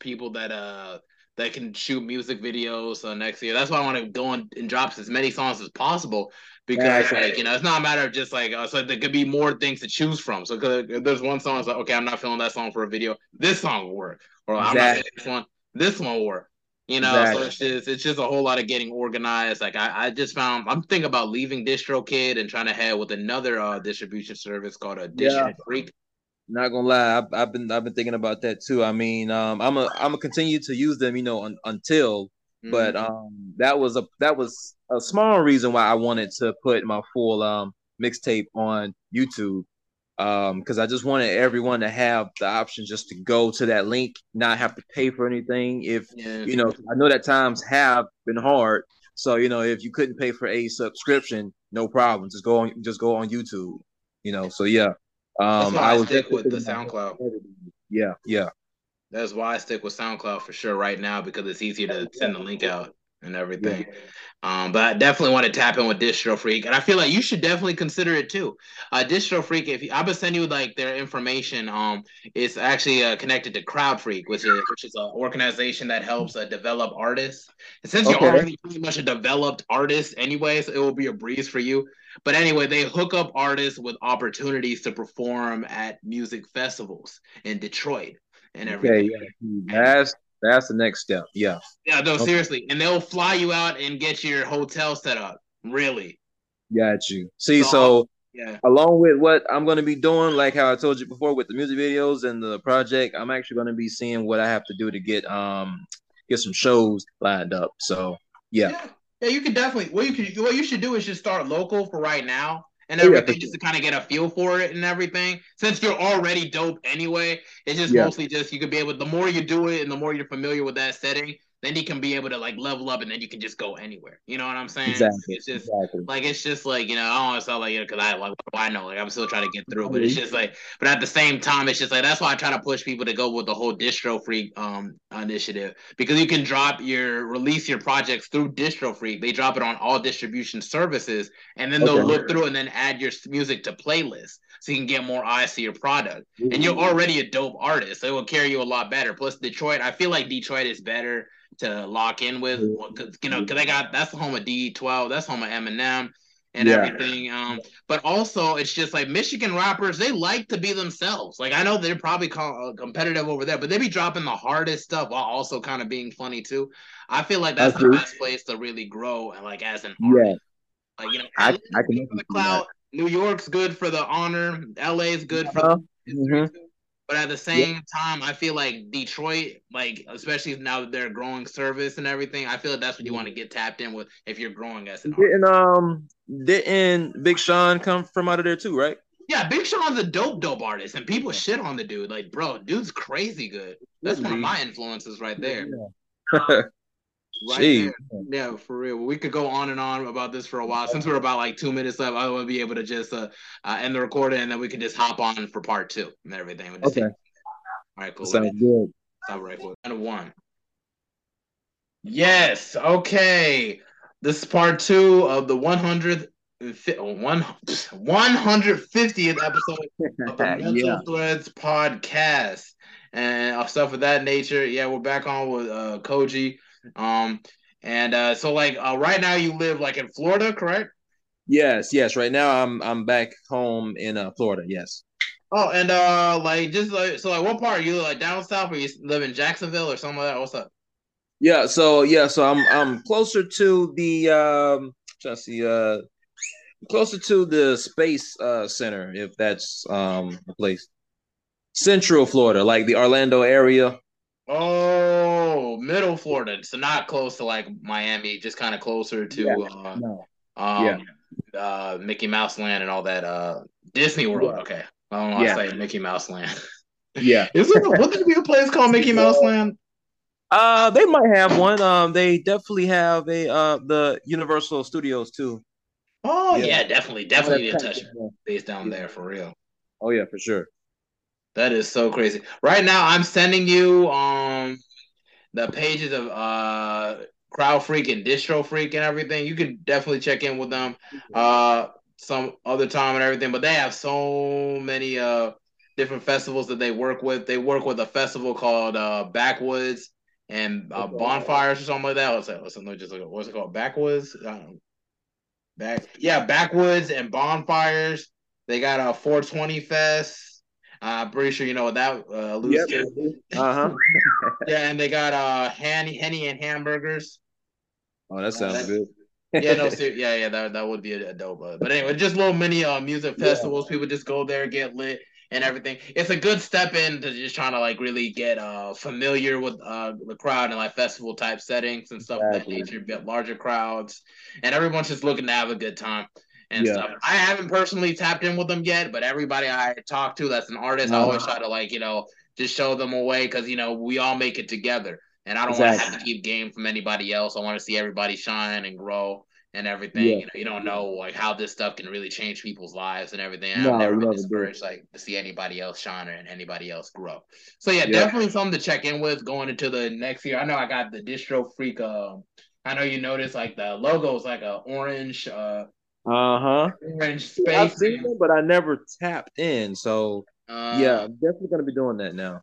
people that uh that can shoot music videos uh, next year. That's why I want to go on and drop as many songs as possible because yeah, like you know it's not a matter of just like uh, so there could be more things to choose from. So cause there's one song it's like okay I'm not feeling that song for a video. This song will work, or exactly. I'm not this one. This one will work. You know, exactly. so it's just it's just a whole lot of getting organized. Like I, I just found I'm thinking about leaving DistroKid and trying to head with another uh, distribution service called a Distro yeah. Freak. Not gonna lie, I've, I've, been I've been thinking about that too. I mean, um, I'm a I'm gonna continue to use them, you know, un, until. Mm-hmm. But um, that was a that was a small reason why I wanted to put my full um mixtape on YouTube. Um, because I just wanted everyone to have the option just to go to that link, not have to pay for anything. If yeah. you know, I know that times have been hard. So you know, if you couldn't pay for a subscription, no problem. Just go on, just go on YouTube. You know, so yeah. Um, I, I was stick with the SoundCloud. Yeah, yeah. That's why I stick with SoundCloud for sure right now because it's easier to send the link out and everything. Yeah. Um, but I definitely want to tap in with Distro Freak, and I feel like you should definitely consider it too. Uh, Distro Freak, if you, I'm gonna send you like their information, um, it's actually uh, connected to Crowd Freak, which is which is an organization that helps uh, develop artists. And since okay. you're already pretty much a developed artist, anyways, it will be a breeze for you. But anyway, they hook up artists with opportunities to perform at music festivals in Detroit and everything. Okay, yeah. That's that's the next step. Yeah. Yeah, no, okay. seriously. And they'll fly you out and get your hotel set up. Really. Got you. See, so, so yeah. Along with what I'm going to be doing, like how I told you before with the music videos and the project, I'm actually going to be seeing what I have to do to get um get some shows lined up. So yeah. yeah. Yeah, you can definitely. What you could, what you should do is just start local for right now, and oh, everything, yeah, just to kind of get a feel for it and everything. Since you're already dope anyway, it's just yeah. mostly just you could be able. The more you do it, and the more you're familiar with that setting, then you can be able to like level up and then you can just go anywhere. You know what I'm saying? Exactly. It's just exactly. like it's just like, you know, I don't want to sound like you know, because I like what do I know? Like I'm still trying to get through, but it's just like but at the same time, it's just like that's why I try to push people to go with the whole distro freak um initiative. Because you can drop your release your projects through distro freak. They drop it on all distribution services and then they'll look through and then add your music to playlists so you can get more eyes to your product. Mm-hmm. And you're already a dope artist, so it will carry you a lot better. Plus Detroit, I feel like Detroit is better to lock in with. Cause, you know, because they got that's the home of D12, that's home of Eminem. and yeah. everything. Um, but also it's just like Michigan rappers, they like to be themselves. Like I know they're probably uh, competitive over there, but they be dropping the hardest stuff while also kind of being funny too. I feel like that's, that's the true. best place to really grow and like as an artist. Yeah. Like you know, I, I can for the clout. New York's good for the honor. LA's good for uh-huh. the mm-hmm. But at the same yeah. time, I feel like Detroit, like especially now that they're growing service and everything, I feel like that's what you want to get tapped in with if you're growing as an didn't, um didn't Big Sean come from out of there too, right? Yeah, Big Sean's a dope, dope artist, and people shit on the dude. Like, bro, dude's crazy good. That's one of my influences right there. Yeah. *laughs* Right Jeez. there. Yeah, for real. We could go on and on about this for a while. Since we're about like two minutes left, I want to be able to just uh, uh, end the recording and then we can just hop on for part two and everything. We'll okay. All right, cool. Sounds good. Stop right one. Yes. Okay. This is part two of the 100th 150th *sniffs* episode of the *laughs* Mental yeah. Threads podcast and stuff of that nature. Yeah, we're back on with uh COJI. Um, and uh, so like uh, right now you live like in Florida, correct? Yes, yes. Right now I'm I'm back home in uh, Florida. Yes. Oh, and uh, like just like so, like what part are you like down south, or you live in Jacksonville or something like that? What's up? Yeah, so yeah, so I'm I'm closer to the um, trying to see uh, closer to the space uh center, if that's um a place. Central Florida, like the Orlando area. Oh, middle Florida, so not close to like Miami, just kind of closer to yeah. Uh, no. um, yeah. uh, Mickey Mouse Land and all that. Uh, Disney World. Yeah. Okay, I don't know. Yeah. I say Mickey Mouse Land. *laughs* Yeah, is there would there be a place called Mickey *laughs* Mouse Land? Uh, they might have one. Um, they definitely have a uh the Universal Studios too. Oh yeah, yeah definitely, definitely a touch base down there for real. Oh yeah, for sure. That is so crazy. Right now, I'm sending you um the pages of uh Crowd Freak and Distro Freak and everything. You can definitely check in with them uh some other time and everything. But they have so many uh different festivals that they work with. They work with a festival called uh Backwoods and uh, bonfires or something like that. What's that? What's, it, just like, what's it called? Backwoods. Um, back yeah, backwoods and bonfires. They got a 420 fest. I'm pretty sure you know what that uh, yep. Uh huh. *laughs* yeah, and they got uh Henny, Henny and hamburgers. Oh, that sounds uh, good. *laughs* yeah, no, yeah, yeah, that, that would be a, a dope. Uh, but anyway, just little mini uh music festivals. Yeah. People just go there, get lit and everything. It's a good step into just trying to like really get uh familiar with uh the crowd and like festival type settings and stuff exactly. that nature, get larger crowds, and everyone's just looking to have a good time and yeah. stuff. I haven't personally tapped in with them yet, but everybody I talk to that's an artist, uh-huh. I always try to like, you know, just show them a way because you know we all make it together. And I don't exactly. want to have to keep game from anybody else. I want to see everybody shine and grow and everything. Yeah. You know, you don't know like how this stuff can really change people's lives and everything. No, I've never been discouraged like to see anybody else shine and anybody else grow. So yeah, yeah, definitely something to check in with going into the next year. I know I got the distro freak. Uh, I know you noticed like the logo is like a orange. Uh, uh huh. Space. I've seen them, but I never tapped in. So uh, yeah, I'm definitely gonna be doing that now.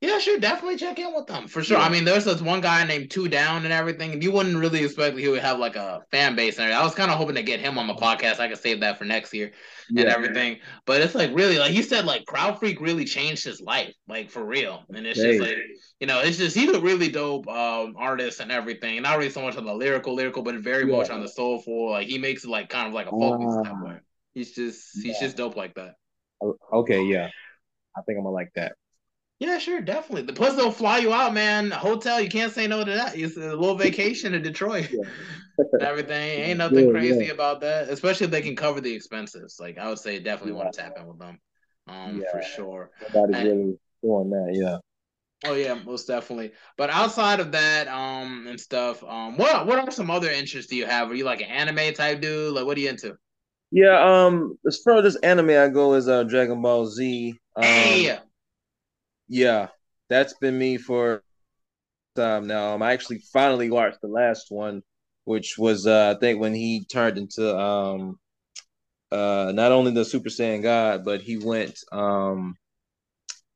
Yeah, sure. Definitely check in with them for sure. Yeah. I mean, there's this one guy named Two Down and everything, and you wouldn't really expect he would have like a fan base. And I was kind of hoping to get him on the podcast. I could save that for next year and everything. But it's like really, like you said, like Crowd Freak really changed his life, like for real. And it's just like you know, it's just he's a really dope um, artist and everything. Not really so much on the lyrical, lyrical, but very yeah. much on the soulful. Like he makes it like kind of like a focus uh, that way. He's just he's just dope like that. Okay, yeah, I think I'm gonna like that. Yeah, sure, definitely. The plus they'll fly you out, man. Hotel, you can't say no to that. It's a little *laughs* vacation in Detroit. *laughs* Everything ain't nothing yeah, crazy yeah. about that. Especially if they can cover the expenses. Like I would say, definitely yeah. want to tap in with them, um, for sure. Nobody's and, really doing that, yeah. Oh yeah, most definitely. But outside of that, um, and stuff, um, what what are some other interests do you have? Are you like an anime type dude? Like, what are you into? Yeah, um, as far as anime I go is uh Dragon Ball Z. Um, hey yeah, that's been me for time now. Um, I actually finally watched the last one, which was uh, I think when he turned into um uh not only the Super Saiyan God, but he went um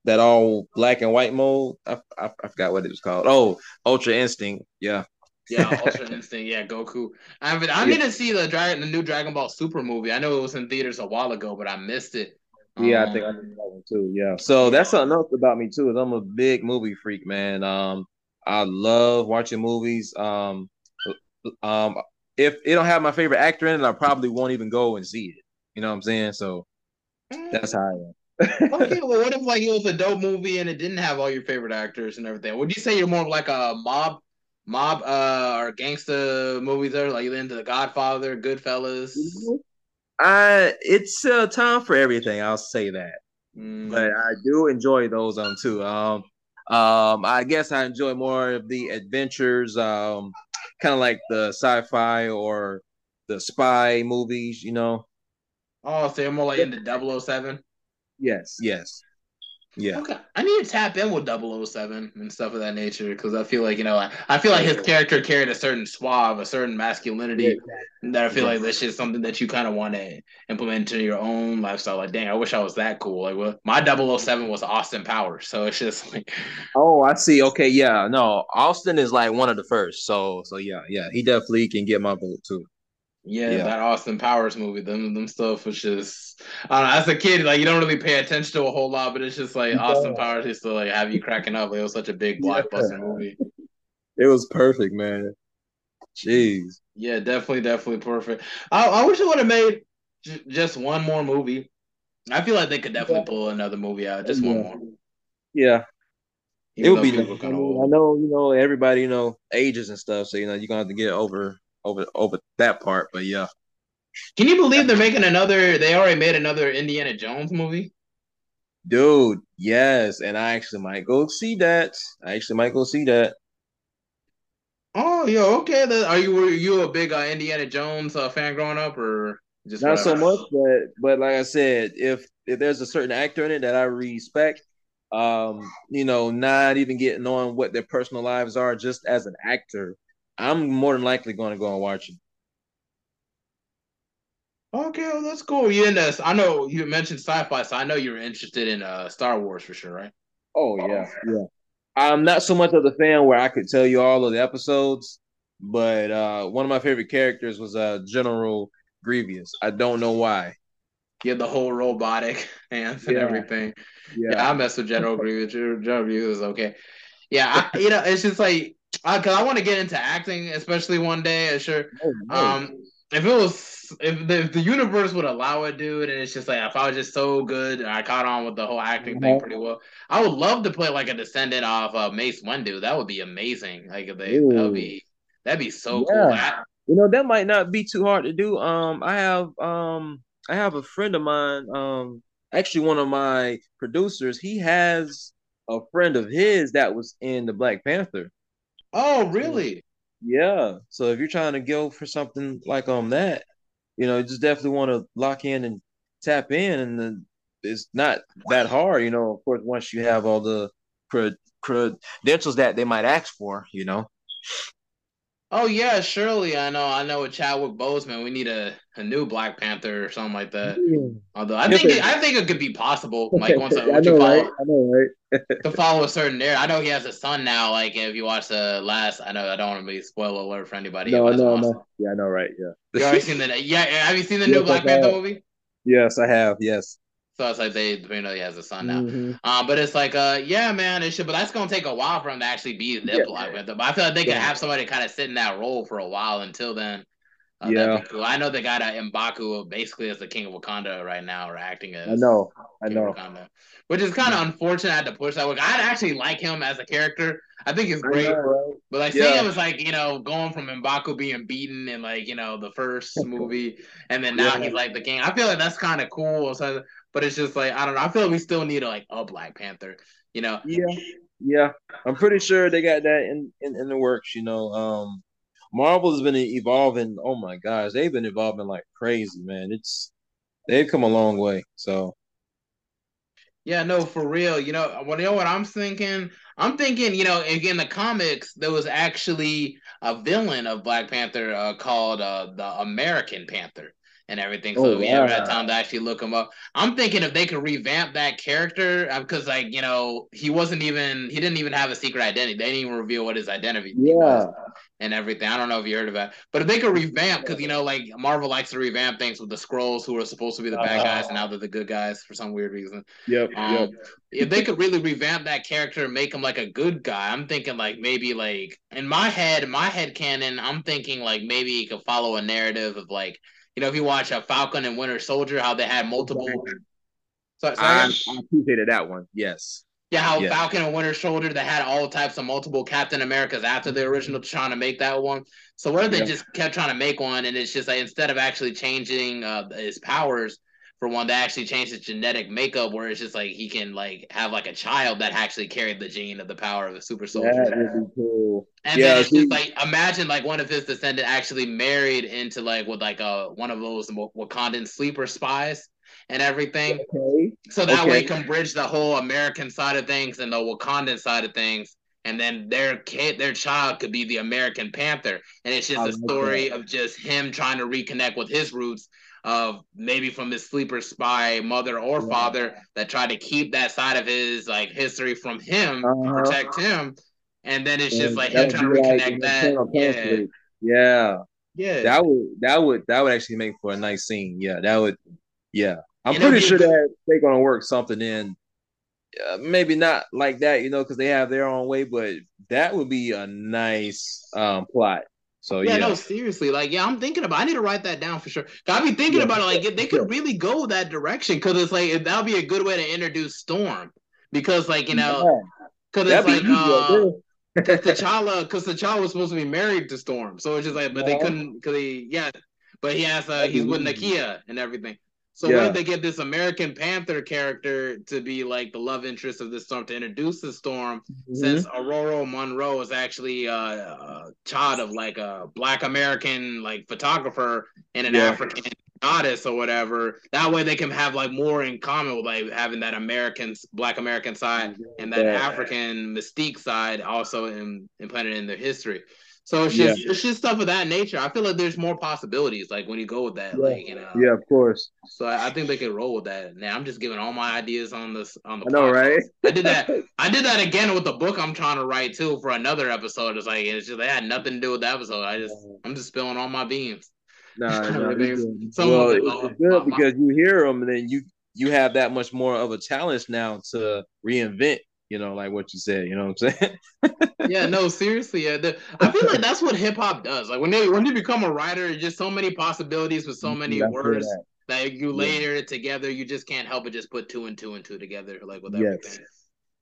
that all black and white mode. I, I, I forgot what it was called. Oh, Ultra Instinct. Yeah. Yeah, Ultra Instinct. Yeah, Goku. I mean, I yeah. need to see the dragon, the new Dragon Ball Super movie. I know it was in theaters a while ago, but I missed it. Yeah, um, I think I did that one too. Yeah. So that's something else about me too. Is I'm a big movie freak, man. Um, I love watching movies. Um, um, if it don't have my favorite actor in it, I probably won't even go and see it. You know what I'm saying? So that's how I am. *laughs* okay, well, what if like it was a dope movie and it didn't have all your favorite actors and everything? Would you say you're more of like a mob, mob, uh, or gangster movies? There, like you into The Godfather, Goodfellas. I it's a time for everything. I'll say that, mm. but I do enjoy those um too. Um, um, I guess I enjoy more of the adventures, um, kind of like the sci-fi or the spy movies. You know. Oh, so you're more like into 007? Yes, yes. Yeah. Okay. I need to tap in with 007 and stuff of that nature because I feel like, you know, I, I feel like his character carried a certain suave, a certain masculinity yeah. that I feel yeah. like that's just something that you kind of want to implement into your own lifestyle. Like, dang, I wish I was that cool. Like, well, my 007 was Austin Powers. So it's just like. *laughs* Oh, I see. Okay. Yeah. No, Austin is like one of the first. So, so yeah, yeah. He definitely can get my vote too. Yeah, yeah, that Austin Powers movie, them them stuff was just I don't know, as a kid, like you don't really pay attention to a whole lot, but it's just like yeah. Austin Powers used to like have you cracking up. Like, it was such a big blockbuster yeah. movie. It was perfect, man. Jeez. Yeah, definitely, definitely perfect. I, I wish it would have made j- just one more movie. I feel like they could definitely pull another movie out, just one more. Yeah. Even it would be. Kind I know, you know, everybody, you know, ages and stuff, so you know, you're gonna have to get over over over that part. But yeah. Can you believe they're making another? They already made another Indiana Jones movie. Dude, yes, and I actually might go see that. I actually might go see that. Oh, yeah, okay. Are you were you a big uh, Indiana Jones uh, fan growing up, or just not whatever? so much? But but like I said, if if there's a certain actor in it that I respect, um, you know, not even getting on what their personal lives are, just as an actor, I'm more than likely going to go and watch it. Okay, well, that's cool. You in this? I know you mentioned sci-fi, so I know you're interested in uh Star Wars for sure, right? Oh yeah, yeah. I'm not so much of the fan where I could tell you all of the episodes, but uh one of my favorite characters was uh General Grievous. I don't know why. Yeah, the whole robotic *laughs* hands and yeah. everything. Yeah. yeah. I mess with General *laughs* Grievous. General Grievous is okay. Yeah, I, you know, it's just like because I, I want to get into acting, especially one day. Sure. Oh, um, if it was if the, if the universe would allow it, dude, and it's just like if I was just so good and I caught on with the whole acting thing pretty well, I would love to play like a descendant of uh, Mace Windu. That would be amazing. Like if they, that would be that'd be so yeah. cool. I, you know that might not be too hard to do. Um, I have um I have a friend of mine. Um, actually one of my producers. He has a friend of his that was in the Black Panther. Oh, really? Yeah. So if you're trying to go for something like on um, that, you know, you just definitely want to lock in and tap in, and then it's not that hard, you know. Of course, once you have all the credentials that they might ask for, you know. Oh yeah, surely I know. I know with Chadwick Boseman, we need a, a new Black Panther or something like that. Yeah. Although I think it, I think it could be possible. *laughs* Like once, I know, follow, right? I know, right? *laughs* to follow a certain narrative. I know he has a son now. Like if you watch the last, I know I don't want to be spoiler alert for anybody. No, no, no. Yeah, I know, right? Yeah. You already seen the? Yeah, have you seen the *laughs* yes, new Black Panther movie? Yes, I have. Yes. So it's like they, you know, he has a son now. Mm-hmm. Um, but it's like, uh, yeah, man, it should. But that's gonna take a while for him to actually be the yeah. Black Panther. But I feel like they yeah. could have somebody kind of sit in that role for a while until then. Uh, yeah, cool. I know they got uh, M'Baku basically as the king of Wakanda right now, or acting as. I know, I know. Wakanda, which is kind of yeah. unfortunate. I had to push that. I'd actually like him as a character. I think he's great. Know, right? But like yeah. seeing him was like you know going from M'Baku being beaten in like you know the first *laughs* movie, and then now yeah. he's like the king. I feel like that's kind of cool. So but it's just like I don't know. I feel like we still need a, like a Black Panther. You know? Yeah, yeah. I'm pretty sure they got that in in, in the works. You know, um, Marvel has been evolving. Oh my gosh, they've been evolving like crazy, man. It's they've come a long way. So. Yeah, no, for real. You know, what you know what I'm thinking? I'm thinking, you know, in the comics, there was actually a villain of Black Panther uh, called uh, the American Panther and everything. So oh, if you had time to actually look him up, I'm thinking if they could revamp that character, because uh, like you know he wasn't even he didn't even have a secret identity. They didn't even reveal what his identity yeah. was and everything. I don't know if you heard of that, but if they could revamp, because you know like Marvel likes to revamp things with the Skrulls who are supposed to be the bad uh, guys and now they're the good guys for some weird reason. Yep. Um, yep. If they could really revamp that character and make him like a good guy, I'm thinking like maybe like in my head, my head canon, I'm thinking like maybe he could follow a narrative of like you know, if you watch a Falcon and Winter Soldier, how they had multiple. Sorry, sorry. I, I appreciated that one. Yes. Yeah, how yeah. Falcon and Winter Soldier they had all types of multiple Captain Americas after the original trying to make that one. So what if they yeah. just kept trying to make one and it's just like instead of actually changing uh, his powers for one, they actually changed his genetic makeup where it's just like he can like have like a child that actually carried the gene of the power of the super soldier. That would be cool. And yeah, then it's just like imagine like one of his descendants actually married into like with like a one of those Wakandan sleeper spies and everything. Okay. So that okay. way can bridge the whole American side of things and the Wakandan side of things. And then their kid, their child could be the American Panther. And it's just I a story of just him trying to reconnect with his roots of maybe from his sleeper spy mother or yeah. father that tried to keep that side of his like history from him, uh-huh. protect him. And then it's just like him trying to reconnect like that. Yeah. yeah. Yeah. That would that would that would actually make for a nice scene. Yeah, that would yeah. I'm pretty sure that they're gonna work something in. Uh, maybe not like that, you know, because they have their own way, but that would be a nice um, plot. So yeah, yeah, no, seriously, like yeah, I'm thinking about. I need to write that down for sure. I've been thinking yeah. about it. Like they could really go that direction because it's like that would be a good way to introduce Storm because like you know because yeah. it's like uh, *laughs* Cause T'Challa, because T'Challa was supposed to be married to Storm, so it's just like, but they couldn't, because he, yeah, but he has, uh, he's with Nakia and everything. So yeah. when they get this American Panther character to be like the love interest of this storm to introduce the storm, mm-hmm. since Ororo Munroe is actually uh, a child of like a Black American like photographer and an yeah. African goddess or whatever. That way they can have like more in common with like having that American Black American side and that yeah. African mystique side also in, implanted in their history. So it's just yeah. it's just stuff of that nature. I feel like there's more possibilities, like when you go with that, yeah. like you know. Yeah, of course. So I, I, think they could roll with that. Now I'm just giving all my ideas on this on the. I know, podcast. right? I did that. *laughs* I did that again with the book I'm trying to write too for another episode. It's like it's just it had nothing to do with the episode. I just I'm just spilling all my beans. *laughs* Nah, *laughs* no, Some well, it's oh, good my, because you hear them and then you you have that much more of a challenge now to reinvent you know, like what you said, you know what I'm saying? *laughs* yeah, no, seriously. Yeah, the, I feel like that's what hip hop does. Like when they when you become a writer, just so many possibilities with so many words that. that. you layer yeah. it together. You just can't help but just put two and two and two together, like with yes.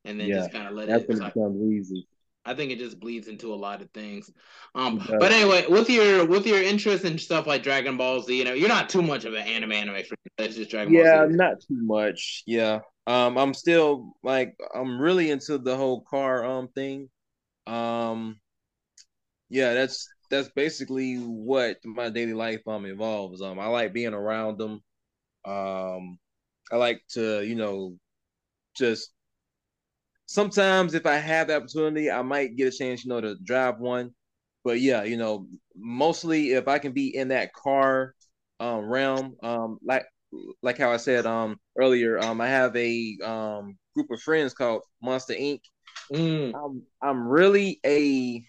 and then yeah. just kind of let that's it. That's becomes easy. I think it just bleeds into a lot of things. Um, but anyway, with your with your interest in stuff like Dragon Ball Z, you know, you're not too much of an anime anime. That's just Dragon yeah, Ball Z. Yeah, not too much. Yeah. Um, I'm still like I'm really into the whole car um thing. Um, yeah, that's that's basically what my daily life um involves. Um, I like being around them. Um, I like to you know just sometimes if I have the opportunity, I might get a chance, you know, to drive one. But yeah, you know, mostly if I can be in that car um, realm, um, like like how I said um earlier, um, I have a um group of friends called Monster Inc. Mm. I'm I'm really a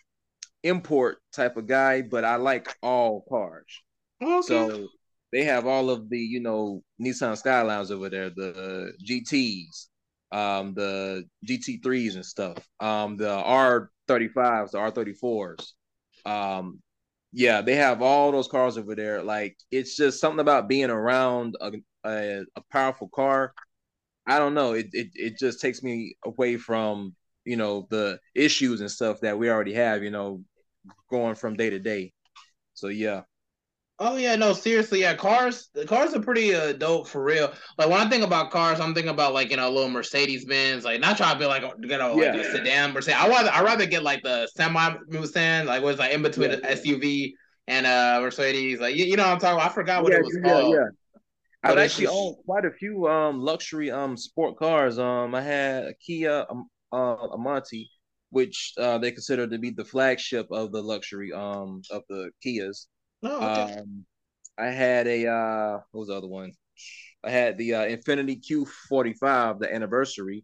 import type of guy, but I like all cars. Okay. So they have all of the you know Nissan Skylines over there, the GTS, um, the GT3s and stuff, um, the R35s, the R34s. Um, yeah, they have all those cars over there. Like it's just something about being around a, a, a powerful car. I don't know. It, it it just takes me away from you know the issues and stuff that we already have. You know, going from day to day. So yeah. Oh yeah, no, seriously, yeah. Cars, the cars are pretty uh, dope for real. Like when I think about cars, I'm thinking about like you know a little Mercedes Benz. Like not trying to be like you know yeah. like a sedan Mercedes. I rather I rather get like the semi Mustang, like what's like in between yeah. the SUV and uh Mercedes. Like you, you know what I'm talking. about? I forgot what yeah, it was yeah, called. Yeah. I've actually just... owned quite a few um luxury um sport cars. Um, I had a Kia um, uh, Amanti, which uh, they consider to be the flagship of the luxury um of the Kias. Oh, okay. Um, I had a uh, what was the other one? I had the uh, Infiniti Q45, the anniversary.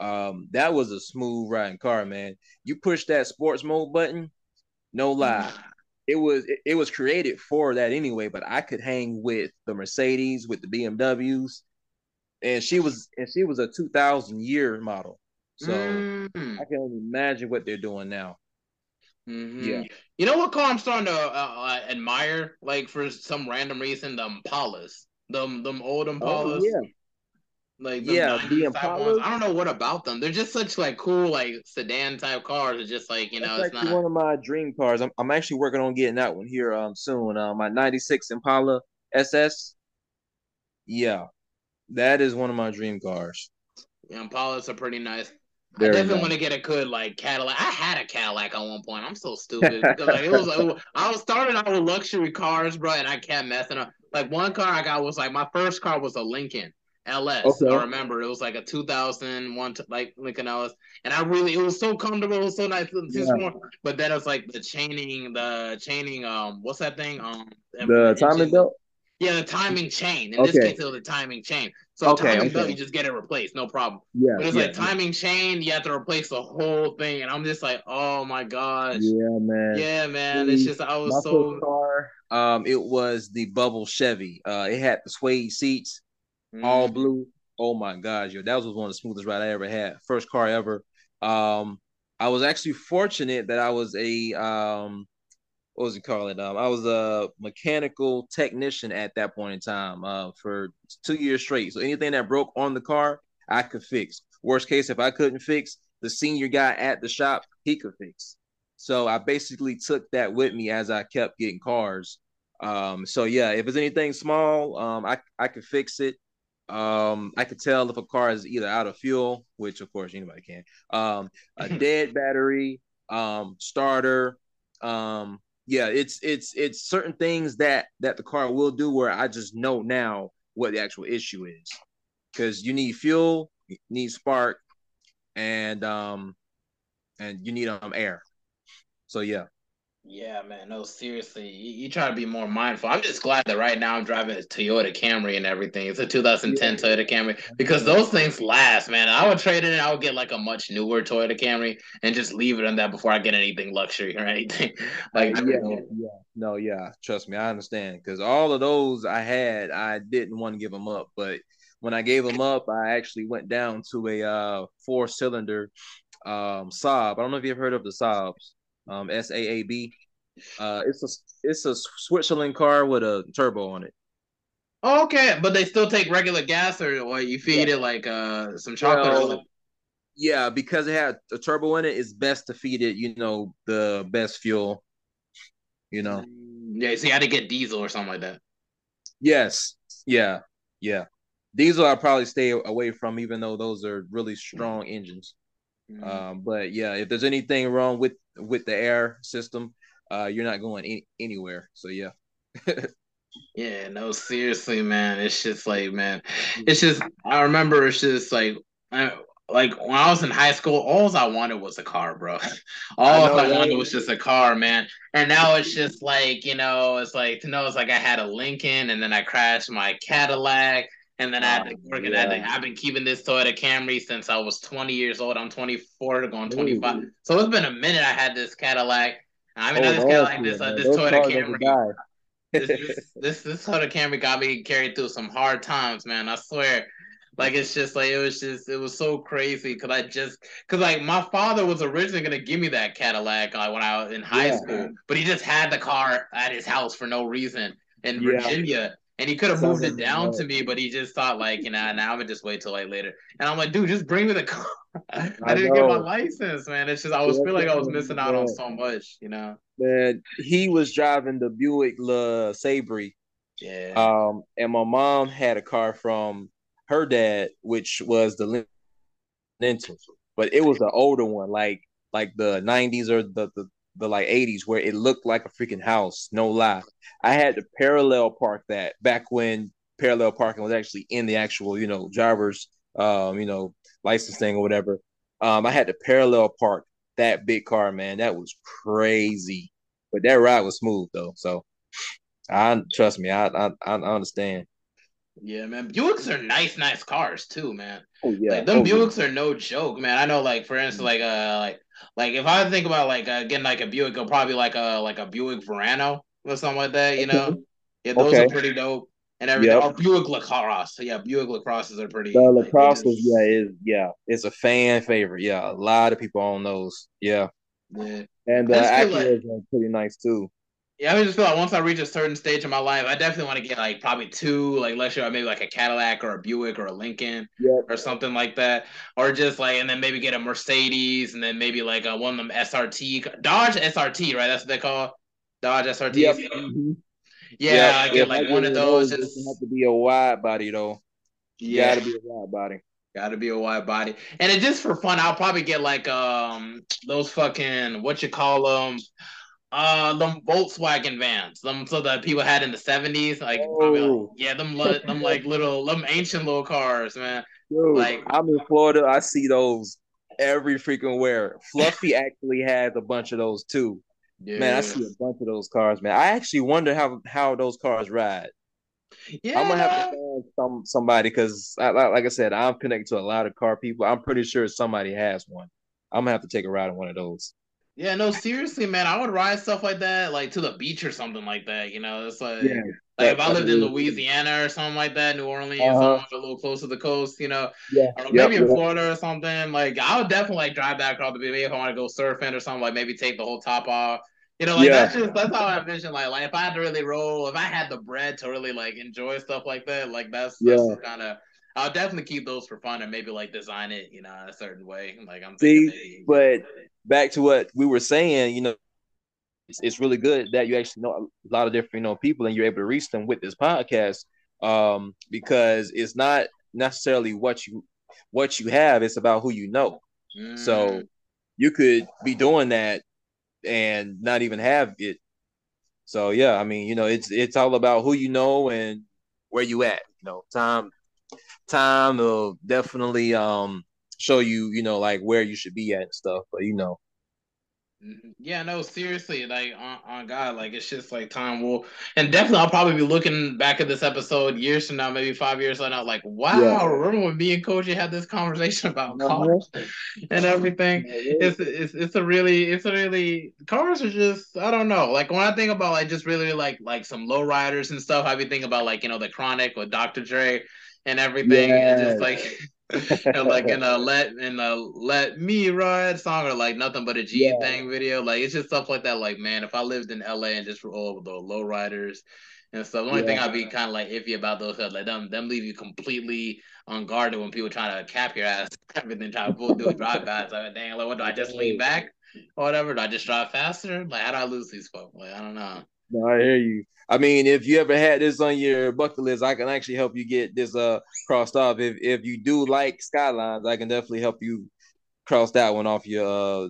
Um, that was a smooth riding car, man. You push that sports mode button, no lie. *sighs* It was it, it was created for that anyway, but I could hang with the Mercedes, with the BMWs, and she was and she was a 2000 year model. So mm. I can only imagine what they're doing now. Mm-hmm. Yeah. You know what car I'm starting to uh, uh, admire, like for some random reason, the Impalas, them them old oh, Impalas. Oh, yeah. Like the yeah, the Impalas. I don't know what about them. They're just such like cool like sedan type cars. It's just like you know, That's it's not one of my dream cars. I'm I'm actually working on getting that one here um soon. Uh, my '96 Impala SS. Yeah, that is one of my dream cars. Yeah, Impalas are pretty nice. Very I definitely nice. want to get a good like Cadillac. I had a Cadillac at one point. I'm so *laughs* stupid because like it was I was starting out with luxury cars, bro, and I kept messing up. Like one car I got was like my first car was a Lincoln LS. Okay. I remember it was like a 2001 like Lincoln LS, and I really it was so comfortable, it was so nice. Yeah. But then it was like the chaining, the chaining. Um, what's that thing? Um, the timing belt. Yeah, the timing chain. In okay. this case, it was the timing chain. So okay, timing okay. belt, you just get it replaced, no problem. Yeah. But it's yeah, like timing yeah. chain, you have to replace the whole thing, and I'm just like, oh my gosh. Yeah, man. Yeah, man. It's just I was so. Car, um, it was the bubble Chevy. Uh, it had the suede seats, mm. all blue. Oh my gosh, yo, that was one of the smoothest ride I ever had. First car ever. Um, I was actually fortunate that I was a um what was he calling? Um, I was a mechanical technician at that point in time uh, for two years straight. So anything that broke on the car, I could fix. Worst case, if I couldn't fix, the senior guy at the shop, he could fix. So I basically took that with me as I kept getting cars. Um, so yeah, if it's anything small, um, I I could fix it. Um, I could tell if a car is either out of fuel, which of course anybody can. Um, a *laughs* dead battery, um, starter, um, yeah, it's it's it's certain things that that the car will do where I just know now what the actual issue is, because you need fuel, you need spark, and um, and you need um air. So yeah. Yeah, man. No, seriously, you, you, try to be more mindful. I'm just glad that right now I'm driving a Toyota Camry and everything. It's a 2010 yeah. Toyota Camry because those things last, man. I would trade it and I would get like a much newer Toyota Camry and just leave it on that before I get anything luxury or anything. *laughs* like, yeah, yeah, no, yeah. Trust me, I understand because all of those I had, I didn't want to give them up, but when I gave them up, I actually went down to a uh, four cylinder um, Saab. I don't know if you've heard of the Saabs um, S A A B. Uh, it's a it's a Switzerland car with a turbo on it. Oh, okay, but they still take regular gas, or, or you feed yeah. it like uh some chocolate. Well, yeah, because it had a turbo in it, it's best to feed it, you know, the best fuel. You know. Mm, yeah, so you had to get diesel or something like that. Yes. Yeah. Yeah. Diesel I probably stay away from, even though those are really strong engines. Mm-hmm. Um, but yeah, if there's anything wrong with with the air system, uh, you're not going any- anywhere. So yeah. *laughs* yeah, no, seriously, man. It's just like, man, it's just. I remember it's just like, I, like when I was in high school, all I wanted was a car, bro. *laughs* All I, know, I wanted was just a car, man. And now it's just like, you know, it's like to know it's like I had a Lincoln and then I crashed my Cadillac and then I had to oh, work yeah. it. I've been keeping this Toyota Camry since I was 20 years old. I'm 24 going 25. Ooh. So it's been a minute I had this Cadillac. I mean, oh, this Cadillac, this, uh, this Toyota Camry. this, this, this, this Toyota Camry got me carried through some hard times, man. I swear. Like it's just like it was just it was so crazy because I just because like my father was originally gonna give me that Cadillac like when I was in high yeah. school, but he just had the car at his house for no reason in yeah. Virginia. And he could have moved it down to me, but he just thought like, you know, now I'm gonna just wait till like later. And I'm like, dude, just bring me the car. I, I didn't get my license, man. It's just I was yeah, feeling like I was missing out on so much, you know. Man, he was driving the Buick LeSabre. Yeah. Um, and my mom had a car from her dad, which was the Lincoln, but it was an older one, like like the '90s or the the the like 80s where it looked like a freaking house, no lie. I had to parallel park that back when parallel parking was actually in the actual, you know, driver's um, you know, license thing or whatever. Um, I had to parallel park that big car, man. That was crazy. But that ride was smooth though. So I trust me. I I I understand. Yeah, man. Buicks are nice, nice cars too, man. Oh yeah, like, them oh, Buicks yeah. are no joke, man. I know, like for instance, like uh, like like if I think about like uh, getting like a Buick, it'll probably like a like a Buick Verano or something like that. You know, yeah, those okay. are pretty dope and everything. Yep. Or Buick LaCrosse. So yeah, Buick LaCrosses are pretty. The LaCrosse like, yeah, is yeah, it's a fan favorite. Yeah, a lot of people own those. Yeah. Yeah. And uh, Acura like, is pretty nice too. Yeah, I just feel like once I reach a certain stage in my life, I definitely want to get like probably two, like let's say maybe like a Cadillac or a Buick or a Lincoln yep. or something like that, or just like and then maybe get a Mercedes and then maybe like a, one of them SRT Dodge SRT, right? That's what they call Dodge SRT. Yep. Mm-hmm. Yeah, yep. I get like one of those. Have to be a wide body though. You yeah, gotta be a wide body. Got to be a wide body, and it just for fun. I'll probably get like um those fucking what you call them uh, them Volkswagen vans, them so that people had in the seventies, like, oh. like, yeah, them them like *laughs* little them ancient little cars, man. Dude, like I'm in Florida, I see those every freaking where. Fluffy *laughs* actually has a bunch of those too. Yeah. Man, I see a bunch of those cars, man. I actually wonder how how those cars ride. Yeah, I'm gonna have to find some somebody because, like I said, I'm connected to a lot of car people. I'm pretty sure somebody has one. I'm gonna have to take a ride in one of those. Yeah, no, seriously, man. I would ride stuff like that, like to the beach or something like that. You know, it's like, yeah, like if I lived in Louisiana or something like that, New Orleans, uh-huh. a little close to the coast, you know, yeah, maybe yep, in Florida or something. Like, I would definitely like drive back across the bay if I want to go surfing or something. Like maybe take the whole top off. You know, like yeah. that's just that's how I envision like like if I had to really roll, if I had the bread to really like enjoy stuff like that, like that's that's yeah. kind of I'll definitely keep those for fun and maybe like design it, you know, a certain way. Like I'm see, maybe, but back to what we were saying, you know, it's, it's really good that you actually know a lot of different you know people and you're able to reach them with this podcast um, because it's not necessarily what you what you have; it's about who you know. Mm. So you could be doing that and not even have it. So yeah, I mean, you know, it's it's all about who you know and where you at. You know, time time will definitely um show you, you know, like where you should be at and stuff. But you know, mm-hmm. yeah, no, seriously, like on, on God, like it's just like time will, and definitely I'll probably be looking back at this episode years from now, maybe five years from now, like wow, yeah. remember when me and COJI had this conversation *laughs* about cars and everything? It's it's it's a really it's a really cars are just I don't know, like when I think about like just really like like some low riders and stuff, I be thinking about like you know the Chronic with Dr. Dre and everything, yes. and just like. *laughs* *laughs* like in a let in a let me ride song or like nothing but a G yeah. thing video. Like it's just stuff like that. Like man, if I lived in LA and just for all the low riders and stuff, the only yeah. thing I'd be kind of like iffy about those like them them leave you completely unguarded when people try to cap your ass. *laughs* Everything trying to pull do a drive by. Like dang, like what do I just lean back or whatever? Do I just drive faster? Like how do I lose these folks? Like I don't know. No, I hear you. I mean, if you ever had this on your bucket list, I can actually help you get this uh crossed off. If if you do like skylines, I can definitely help you cross that one off your uh,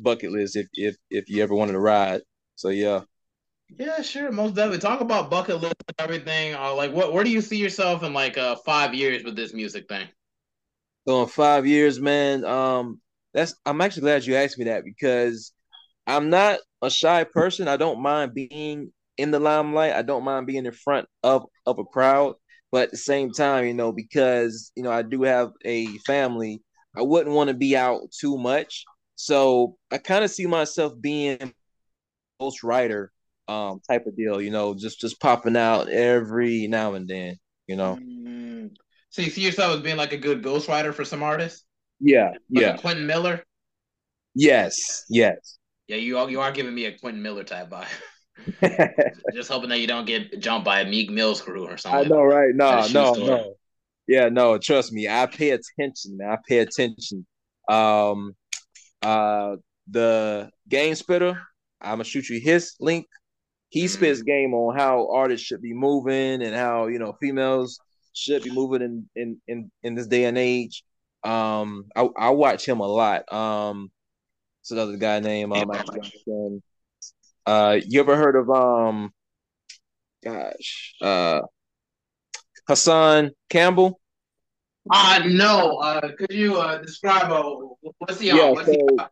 bucket list if if if you ever wanted to ride. So yeah. Yeah, sure, most definitely. Talk about bucket list and everything. Uh, like, what where do you see yourself in like uh five years with this music thing? So in five years, man, um, that's I'm actually glad you asked me that because I'm not a shy person. I don't mind being in the limelight. I don't mind being in front of of a crowd, but at the same time, you know, because you know I do have a family, I wouldn't want to be out too much. So I kind of see myself being ghost writer um type of deal, you know, just just popping out every now and then, you know. Mm. So you see yourself as being like a good ghostwriter for some artists? Yeah, like yeah. Quentin Miller. Yes, yes. Yeah, you are you are giving me a Quentin Miller type vibe. *laughs* Just hoping that you don't get jumped by a Meek Mill's crew or something. I know, right? No, no, no. Yeah, no. Trust me, I pay attention. Man. I pay attention. Um, uh, the game spitter. I'm gonna shoot you his link. He mm-hmm. spits game on how artists should be moving and how you know females should be moving in in in, in this day and age. Um, I, I watch him a lot. Um, so there's a guy named um, uh, you ever heard of um, gosh, uh, Hassan Campbell? Uh no. Uh, could you uh describe uh, what's he yeah, What's so, he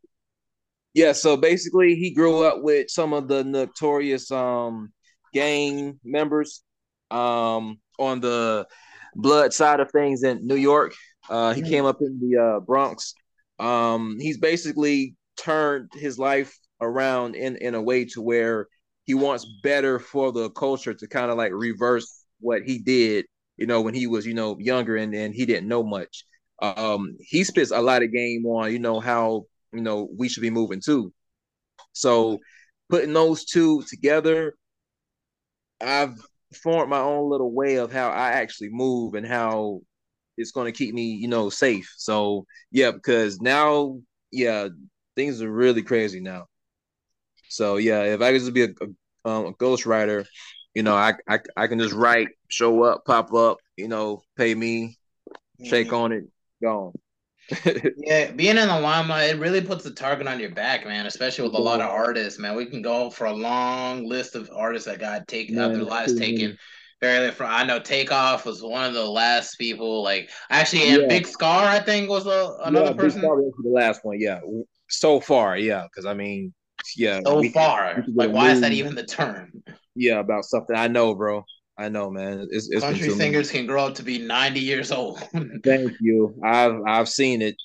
Yeah, so basically, he grew up with some of the notorious um gang members um, on the blood side of things in New York. Uh, he mm-hmm. came up in the uh, Bronx. Um, he's basically turned his life around in in a way to where he wants better for the culture to kind of like reverse what he did, you know, when he was you know younger and and he didn't know much. Um, he spits a lot of game on you know how you know we should be moving too. So putting those two together, I've formed my own little way of how I actually move and how it's going to keep me, you know, safe. So yeah, because now, yeah, things are really crazy now. So yeah, if I could just be a, a, um, a ghostwriter, you know, I, I I can just write, show up, pop up, you know, pay me, shake on it, gone. *laughs* yeah, being in the limelight, it really puts a target on your back, man. Especially with a lot of artists, man. We can go for a long list of artists that got taken, have their lives taken. Very from I know Takeoff was one of the last people. Like actually, and yeah. Big Scarr, I think was a, another yeah, person. Big Scarr was the last one, yeah. So far, yeah. Because I mean, yeah. So we, far, we like why is that even the term? Yeah, about something I know, bro. I know, man. It's, it's country singers can grow up to be ninety years old. *laughs* Thank you. I've I've seen it.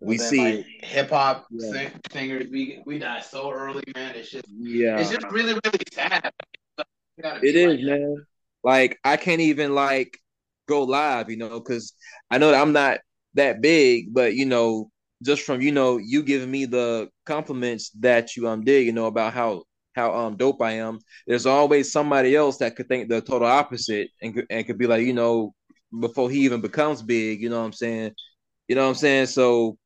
We see like, hip hop yeah. singers. We we die so early, man. It's just yeah. It's just really really sad. It is, like man. Like I can't even like go live, you know, because I know that I'm not that big, but you know, just from you know you giving me the compliments that you um did, you know, about how how um dope I am. There's always somebody else that could think the total opposite and and could be like, you know, before he even becomes big, you know what I'm saying? You know what I'm saying? So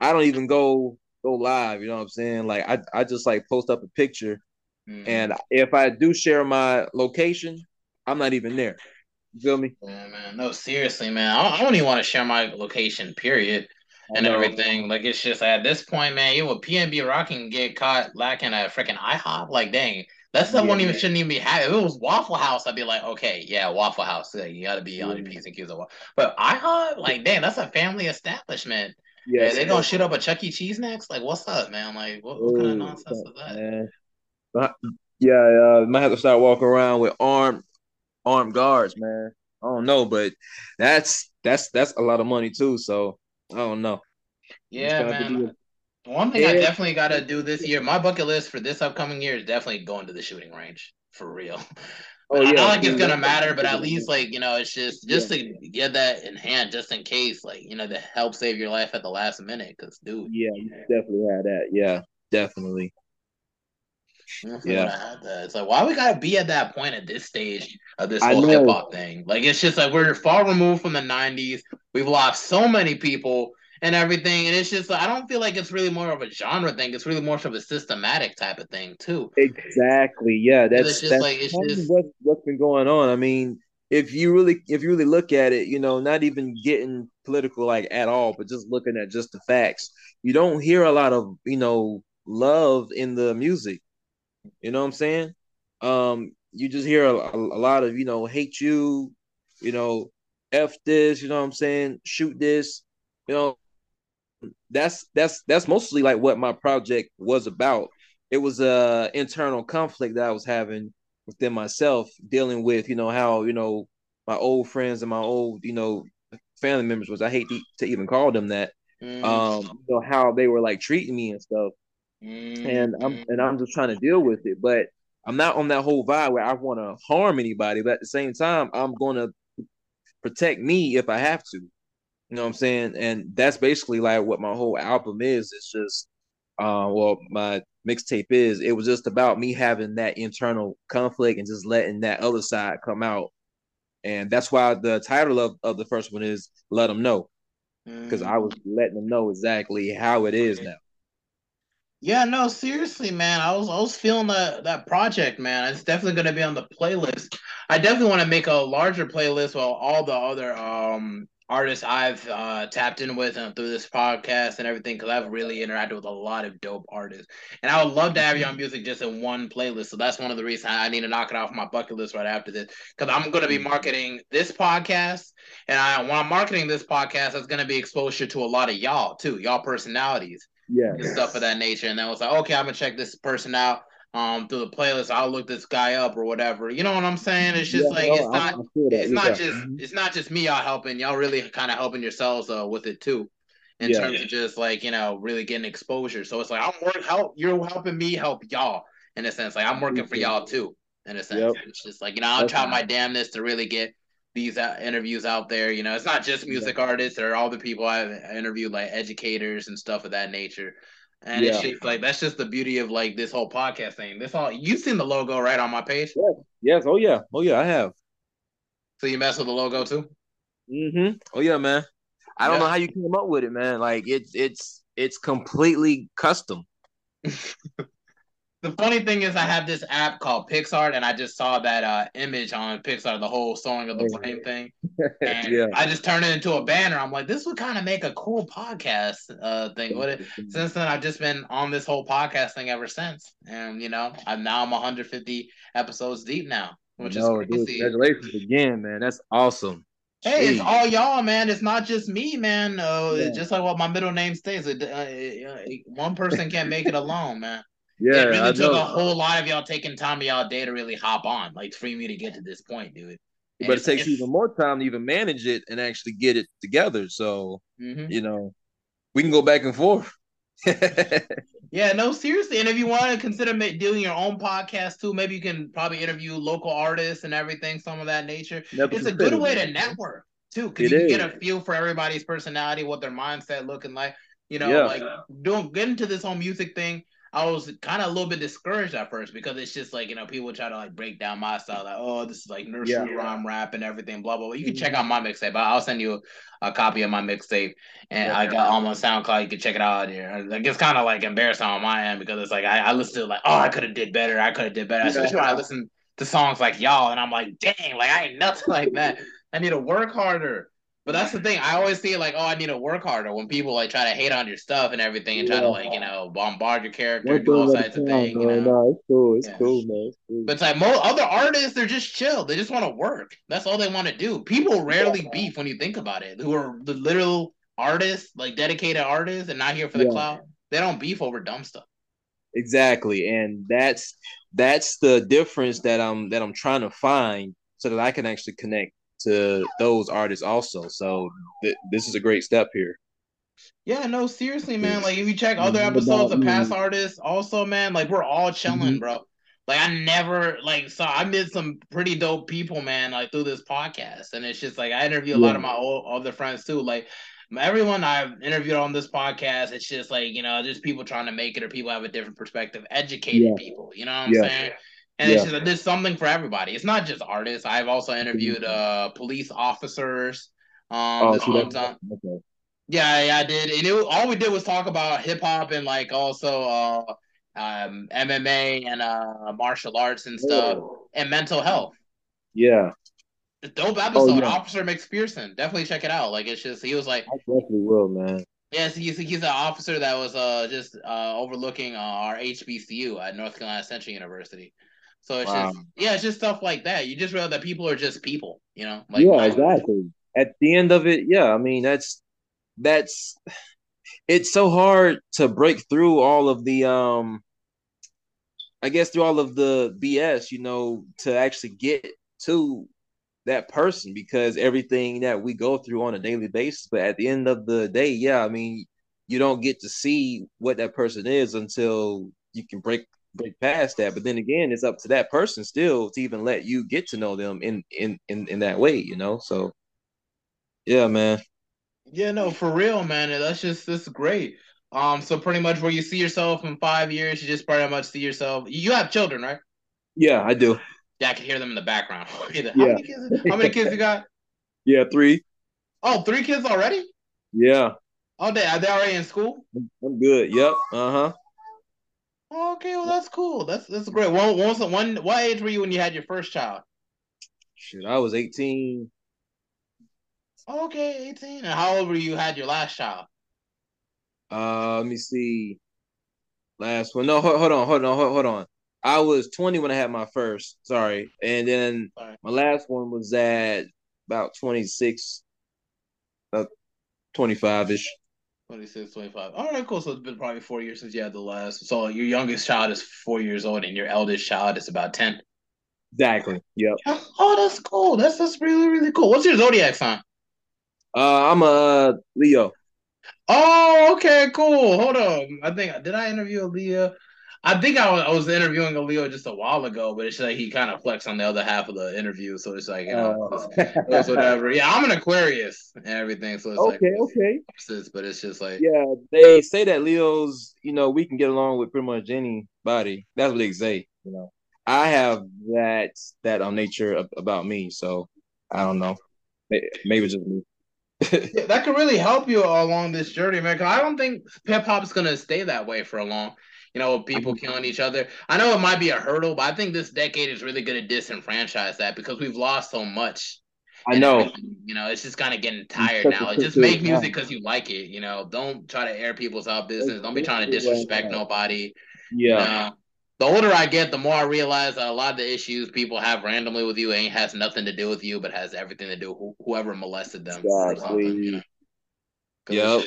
I don't even go go live, you know what I'm saying? Like I I just like post up a picture mm-hmm. and if I do share my location, I'm not even there. You feel me? Yeah, man. No, seriously, man. I, I don't even want to share my location, period and everything. Like it's just at this point, man, you would PNB rocking get caught lacking a freaking IHOP. Like, dang, that's the yeah, one even shouldn't even be having. If it was Waffle House, I'd be like, okay, yeah, Waffle House. Yeah, you got to be on your P's and Q's. But IHOP, like, dang, that's a family establishment. Yeah, they gonna shit up a Chuck E. Cheese next. Like, what's up, man? Like, what, what kind of nonsense is that? Man. Yeah, uh, might have to start walking around with armed armed guards, man. I don't know, but that's that's that's a lot of money too. So I don't know. Yeah, man. One thing yeah. I definitely got to do this year, my bucket list for this upcoming year is definitely going to the shooting range for real. *laughs* Oh, yeah. I don't think it's gonna matter, but at least like you know, it's just just yeah. to get that in hand, just in case, like you know, to help save your life at the last minute. Because dude, yeah, you definitely had that. Yeah, definitely. Mm-hmm. yeah, it's like why we gotta be at that point at this stage of this whole hip hop thing. Like it's just like we're far removed from the '90s. We've lost so many people and everything. And it's just I don't feel like it's really more of a genre thing. It's really more of a systematic type of thing too. Exactly. Yeah. That's just that's like it's just what, what's been going on. I mean, if you really if you really look at it, you know, not even getting political like at all, but just looking at just the facts, you don't hear a lot of, you know, love in the music. You know what I'm saying? Um, you just hear a, a, a lot of, you know, hate you, you know, F this, you know what I'm saying? Shoot this, you know, that's that's that's mostly like what my project was about. It was a internal conflict that I was having within myself, dealing with you know how you know my old friends and my old you know family members was I hate to, to even call them that. Mm. Um, you know how they were like treating me and stuff, mm. and I'm and I'm just trying to deal with it, but I'm not on that whole vibe where I want to harm anybody, but at the same time, I'm going to protect me if I have to. You know what I'm saying? And that's basically like what my whole album is. It's just uh well my mixtape is it was just about me having that internal conflict and just letting that other side come out. And that's why the title of, of the first one is Let Them Know. Because mm. I was letting them know exactly how it is now. Yeah, no, seriously, man. I was I was feeling that that project, man. It's definitely gonna be on the playlist. I definitely want to make a larger playlist while all the other um artists I've uh, tapped in with and through this podcast and everything because I've really interacted with a lot of dope artists. And I would love to have your music just in one playlist. So that's one of the reasons I need to knock it off my bucket list right after this because I'm going to be marketing this podcast. And I, when I'm marketing this podcast, it's going to be exposure to a lot of y'all too, y'all personalities. Yeah. Stuff of that nature. And then I was like, okay, I'm to check this person out. um through the playlist, I'll look this guy up or whatever. You know what I'm saying? It's just yeah, like no, it's not it's not just it's not just me y'all helping. Y'all really kind of helping yourselves uh, with it too. In yeah. terms of just like, you know, really getting exposure. So it's like I'm work help you're helping me help y'all in a sense. Like I'm working for y'all too, in a sense. Yep. It's just like, you know, I'll That's try nice. my damnedest to really get these interviews out there. You know, it's not just music yeah. artists or all the people I've interviewed, like educators and stuff of that nature. And yeah. it's just like that's just the beauty of like this whole podcast thing. This all you've seen the logo right on my page. Yes. yes. Oh yeah. Oh yeah. I have. So you mess with the logo too. Mm-hmm. Oh yeah, man. I don't yeah. know how you came up with it, man. Like it's it's it's completely custom. *laughs* the funny thing is, I have this app called PicsArt, and I just saw that uh, image on PicsArt, the whole sewing of the flame thing. *laughs* And yeah. I just turned it into a banner. I'm like, this would kind of make a cool podcast uh, thing. What it, *laughs* since then, I've just been on this whole podcast thing ever since, and you know, I'm now I'm 150 episodes deep now, which no, is crazy. Dude, congratulations again, man. That's awesome. Hey, Jeez. it's all y'all, man. It's not just me, man. Uh, yeah. Just like what my middle name states, it, uh, one person can't make it alone, man. Yeah, it really I took know. a whole lot of y'all taking time of y'all day to really hop on, like for me to get to this point, dude. And but it takes even more time to even manage it and actually get it together. So mm-hmm. you know, we can go back and forth. *laughs* yeah, no, seriously. And if you want to consider doing your own podcast too, maybe you can probably interview local artists and everything, some of that nature. it's a good way to network too, because you can get a feel for everybody's personality, what their mindset looking like. You know, yeah. like doing get into this whole music thing I was kind of a little bit discouraged at first because it's just like you know people try to like break down my style like oh this is like nursery yeah. rhyme rap and everything blah blah blah. You can check mm-hmm. out my mixtape. I'll send you a, a copy of my mixtape and yeah. I got on my SoundCloud. You can check it out here. Like it's kind of like embarrassing on my end because it's like I, I listen to like oh I could have did better. I could have did better. Especially when I listen to songs like y'all and I'm like dang like I ain't nothing *laughs* like that. I need to work harder. But that's the thing. I always see like, oh, I need to work harder when people like try to hate on your stuff and everything and yeah. try to like, you know, bombard your character, do all sides of things. You know? No, it's cool. It's yeah. cool, man. It's cool. But it's like most other artists, they're just chill. They just want to work. That's all they want to do. People rarely yeah. beef when you think about it. Who are the literal artists, like dedicated artists, and not here for the clout. They don't beef over dumb stuff. Exactly, and that's that's the difference that I'm that I'm trying to find so that I can actually connect to those artists also. So th- this is a great step here. Yeah, no, seriously, man. Like if you check other episodes of past artists, also, man, like we're all chilling, mm-hmm. bro. Like I never like saw I met some pretty dope people, man, like through this podcast. And it's just like I interview a yeah. lot of my old other friends too. Like everyone I've interviewed on this podcast, it's just like, you know, just people trying to make it or people have a different perspective, educated yeah. people, you know what I'm yeah. saying? And yeah. it's just there's something for everybody. It's not just artists. I've also interviewed uh police officers. Um, oh, so okay. Yeah, yeah, I did, and it, all we did was talk about hip hop and like also uh, um, MMA and uh, martial arts and stuff oh. and mental health. Yeah, dope episode. Oh, yeah. Officer McPherson, definitely check it out. Like it's just he was like, I definitely will, man. Yes, he's he's an officer that was uh just uh overlooking uh, our HBCU at North Carolina Central University. So it's wow. just yeah, it's just stuff like that. You just realize that people are just people, you know. Like yeah, exactly. At the end of it, yeah, I mean that's that's it's so hard to break through all of the um I guess through all of the BS, you know, to actually get to that person because everything that we go through on a daily basis. But at the end of the day, yeah, I mean, you don't get to see what that person is until you can break break past that. But then again, it's up to that person still to even let you get to know them in in in, in that way, you know. So yeah, man. Yeah, no, for real, man. That's just that's great. Um, so pretty much where you see yourself in five years, you just pretty much see yourself. You have children, right? Yeah, I do. Yeah, I can hear them in the background. *laughs* how, yeah. many kids, how many kids you got? Yeah, three. Oh, three kids already? Yeah. Oh, they are they already in school? I'm good. Yep. Uh huh. Okay, well that's cool. That's that's great. Was the, when what age were you when you had your first child? Shit, I was eighteen. Okay, eighteen. And how old were you had your last child? Uh, let me see. Last one. No, hold, hold on, hold on, hold, hold on. I was twenty when I had my first. Sorry, and then Sorry. my last one was at about twenty six, about twenty five ish. 26, 25. All right, cool. So it's been probably four years since you had the last. So your youngest child is four years old, and your eldest child is about ten. Exactly. Yep. Oh, that's cool. That's that's really really cool. What's your zodiac sign? Uh, I'm a Leo. Oh, okay, cool. Hold on. I think did I interview a Leo? I think I was, I was interviewing a Leo just a while ago, but it's like he kind of flexed on the other half of the interview, so it's like you know, oh. it's, it's whatever. Yeah, I'm an Aquarius and everything, so it's okay, like okay. But it's just like yeah, they say that Leos, you know, we can get along with pretty much anybody. That's what they say, you know. I have that that um nature about me, so I don't know. Maybe just me. *laughs* yeah, that could really help you along this journey, man. Cause I don't think hip hop's gonna stay that way for a long. You know, people killing each other. I know it might be a hurdle, but I think this decade is really gonna disenfranchise that because we've lost so much. I know. You know, it's just kind of getting tired now. Just make music because you like it. You know, don't try to air people's out business. Don't be trying to disrespect nobody. Yeah. You know? the older I get, the more I realize that a lot of the issues people have randomly with you ain't has nothing to do with you, but has everything to do with whoever molested them. Exactly. You know? Yep.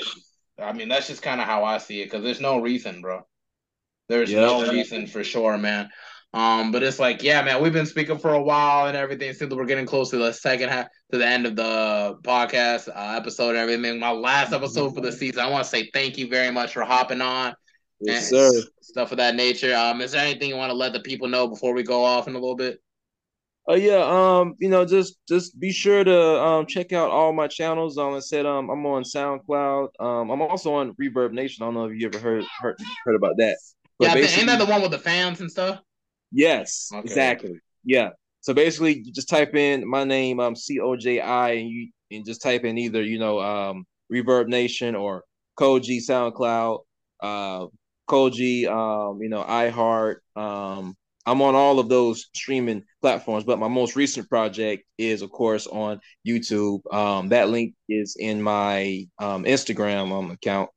I mean, that's just kind of how I see it because there's no reason, bro. There's yep. no reason for sure, man. Um, but it's like, yeah, man, we've been speaking for a while and everything. Since we're getting close to the second half, to the end of the podcast uh, episode and everything. My last episode for the season. I want to say thank you very much for hopping on. Yes, sir. Stuff of that nature. Um, is there anything you want to let the people know before we go off in a little bit? Oh uh, yeah, um, you know, just just be sure to um check out all my channels. Um, I said um I'm on SoundCloud. Um, I'm also on Reverb Nation. I don't know if you ever heard heard, heard about that. Yeah, ain't that the one with the fans and stuff? Yes, okay. exactly. Yeah. So basically, you just type in my name, um, C O J I, and you and just type in either you know um Reverb Nation or COJI SoundCloud. Uh, COJI, um, you know, iHeart. Um, I'm on all of those streaming platforms, but my most recent project is, of course, on YouTube. Um, that link is in my um, Instagram um, account.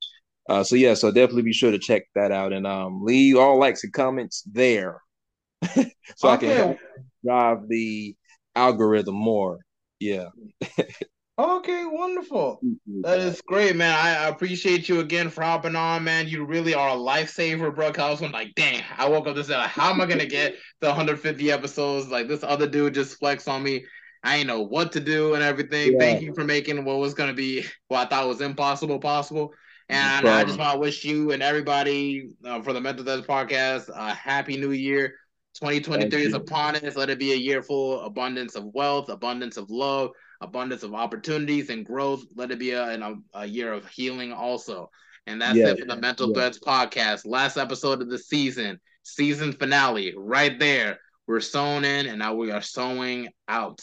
Uh, so yeah, so definitely be sure to check that out and um, leave all likes and comments there, *laughs* so okay. I can drive the algorithm more. Yeah. Okay, wonderful. That is great, man. I, appreciate you again for hopping on, man. You really are a lifesaver, bro. I was like, dang, I woke up this day, like, how am I gonna get the 150 episodes? Like this other dude just flexed on me. I ain't know what to do and everything. Yeah. Thank you for making what was gonna be what I thought was impossible possible. And I just want to wish you and everybody uh, for the Mental Threads Podcast a happy new year. 2023 is upon us. Let it be a year full abundance of wealth, abundance of love, abundance of opportunities and growth. Let it be a, a, a year of healing also. And that's yeah, it for the Mental yeah. Threads podcast. Last episode of the season, season finale, right there. We're sewn in and now we are sewing out.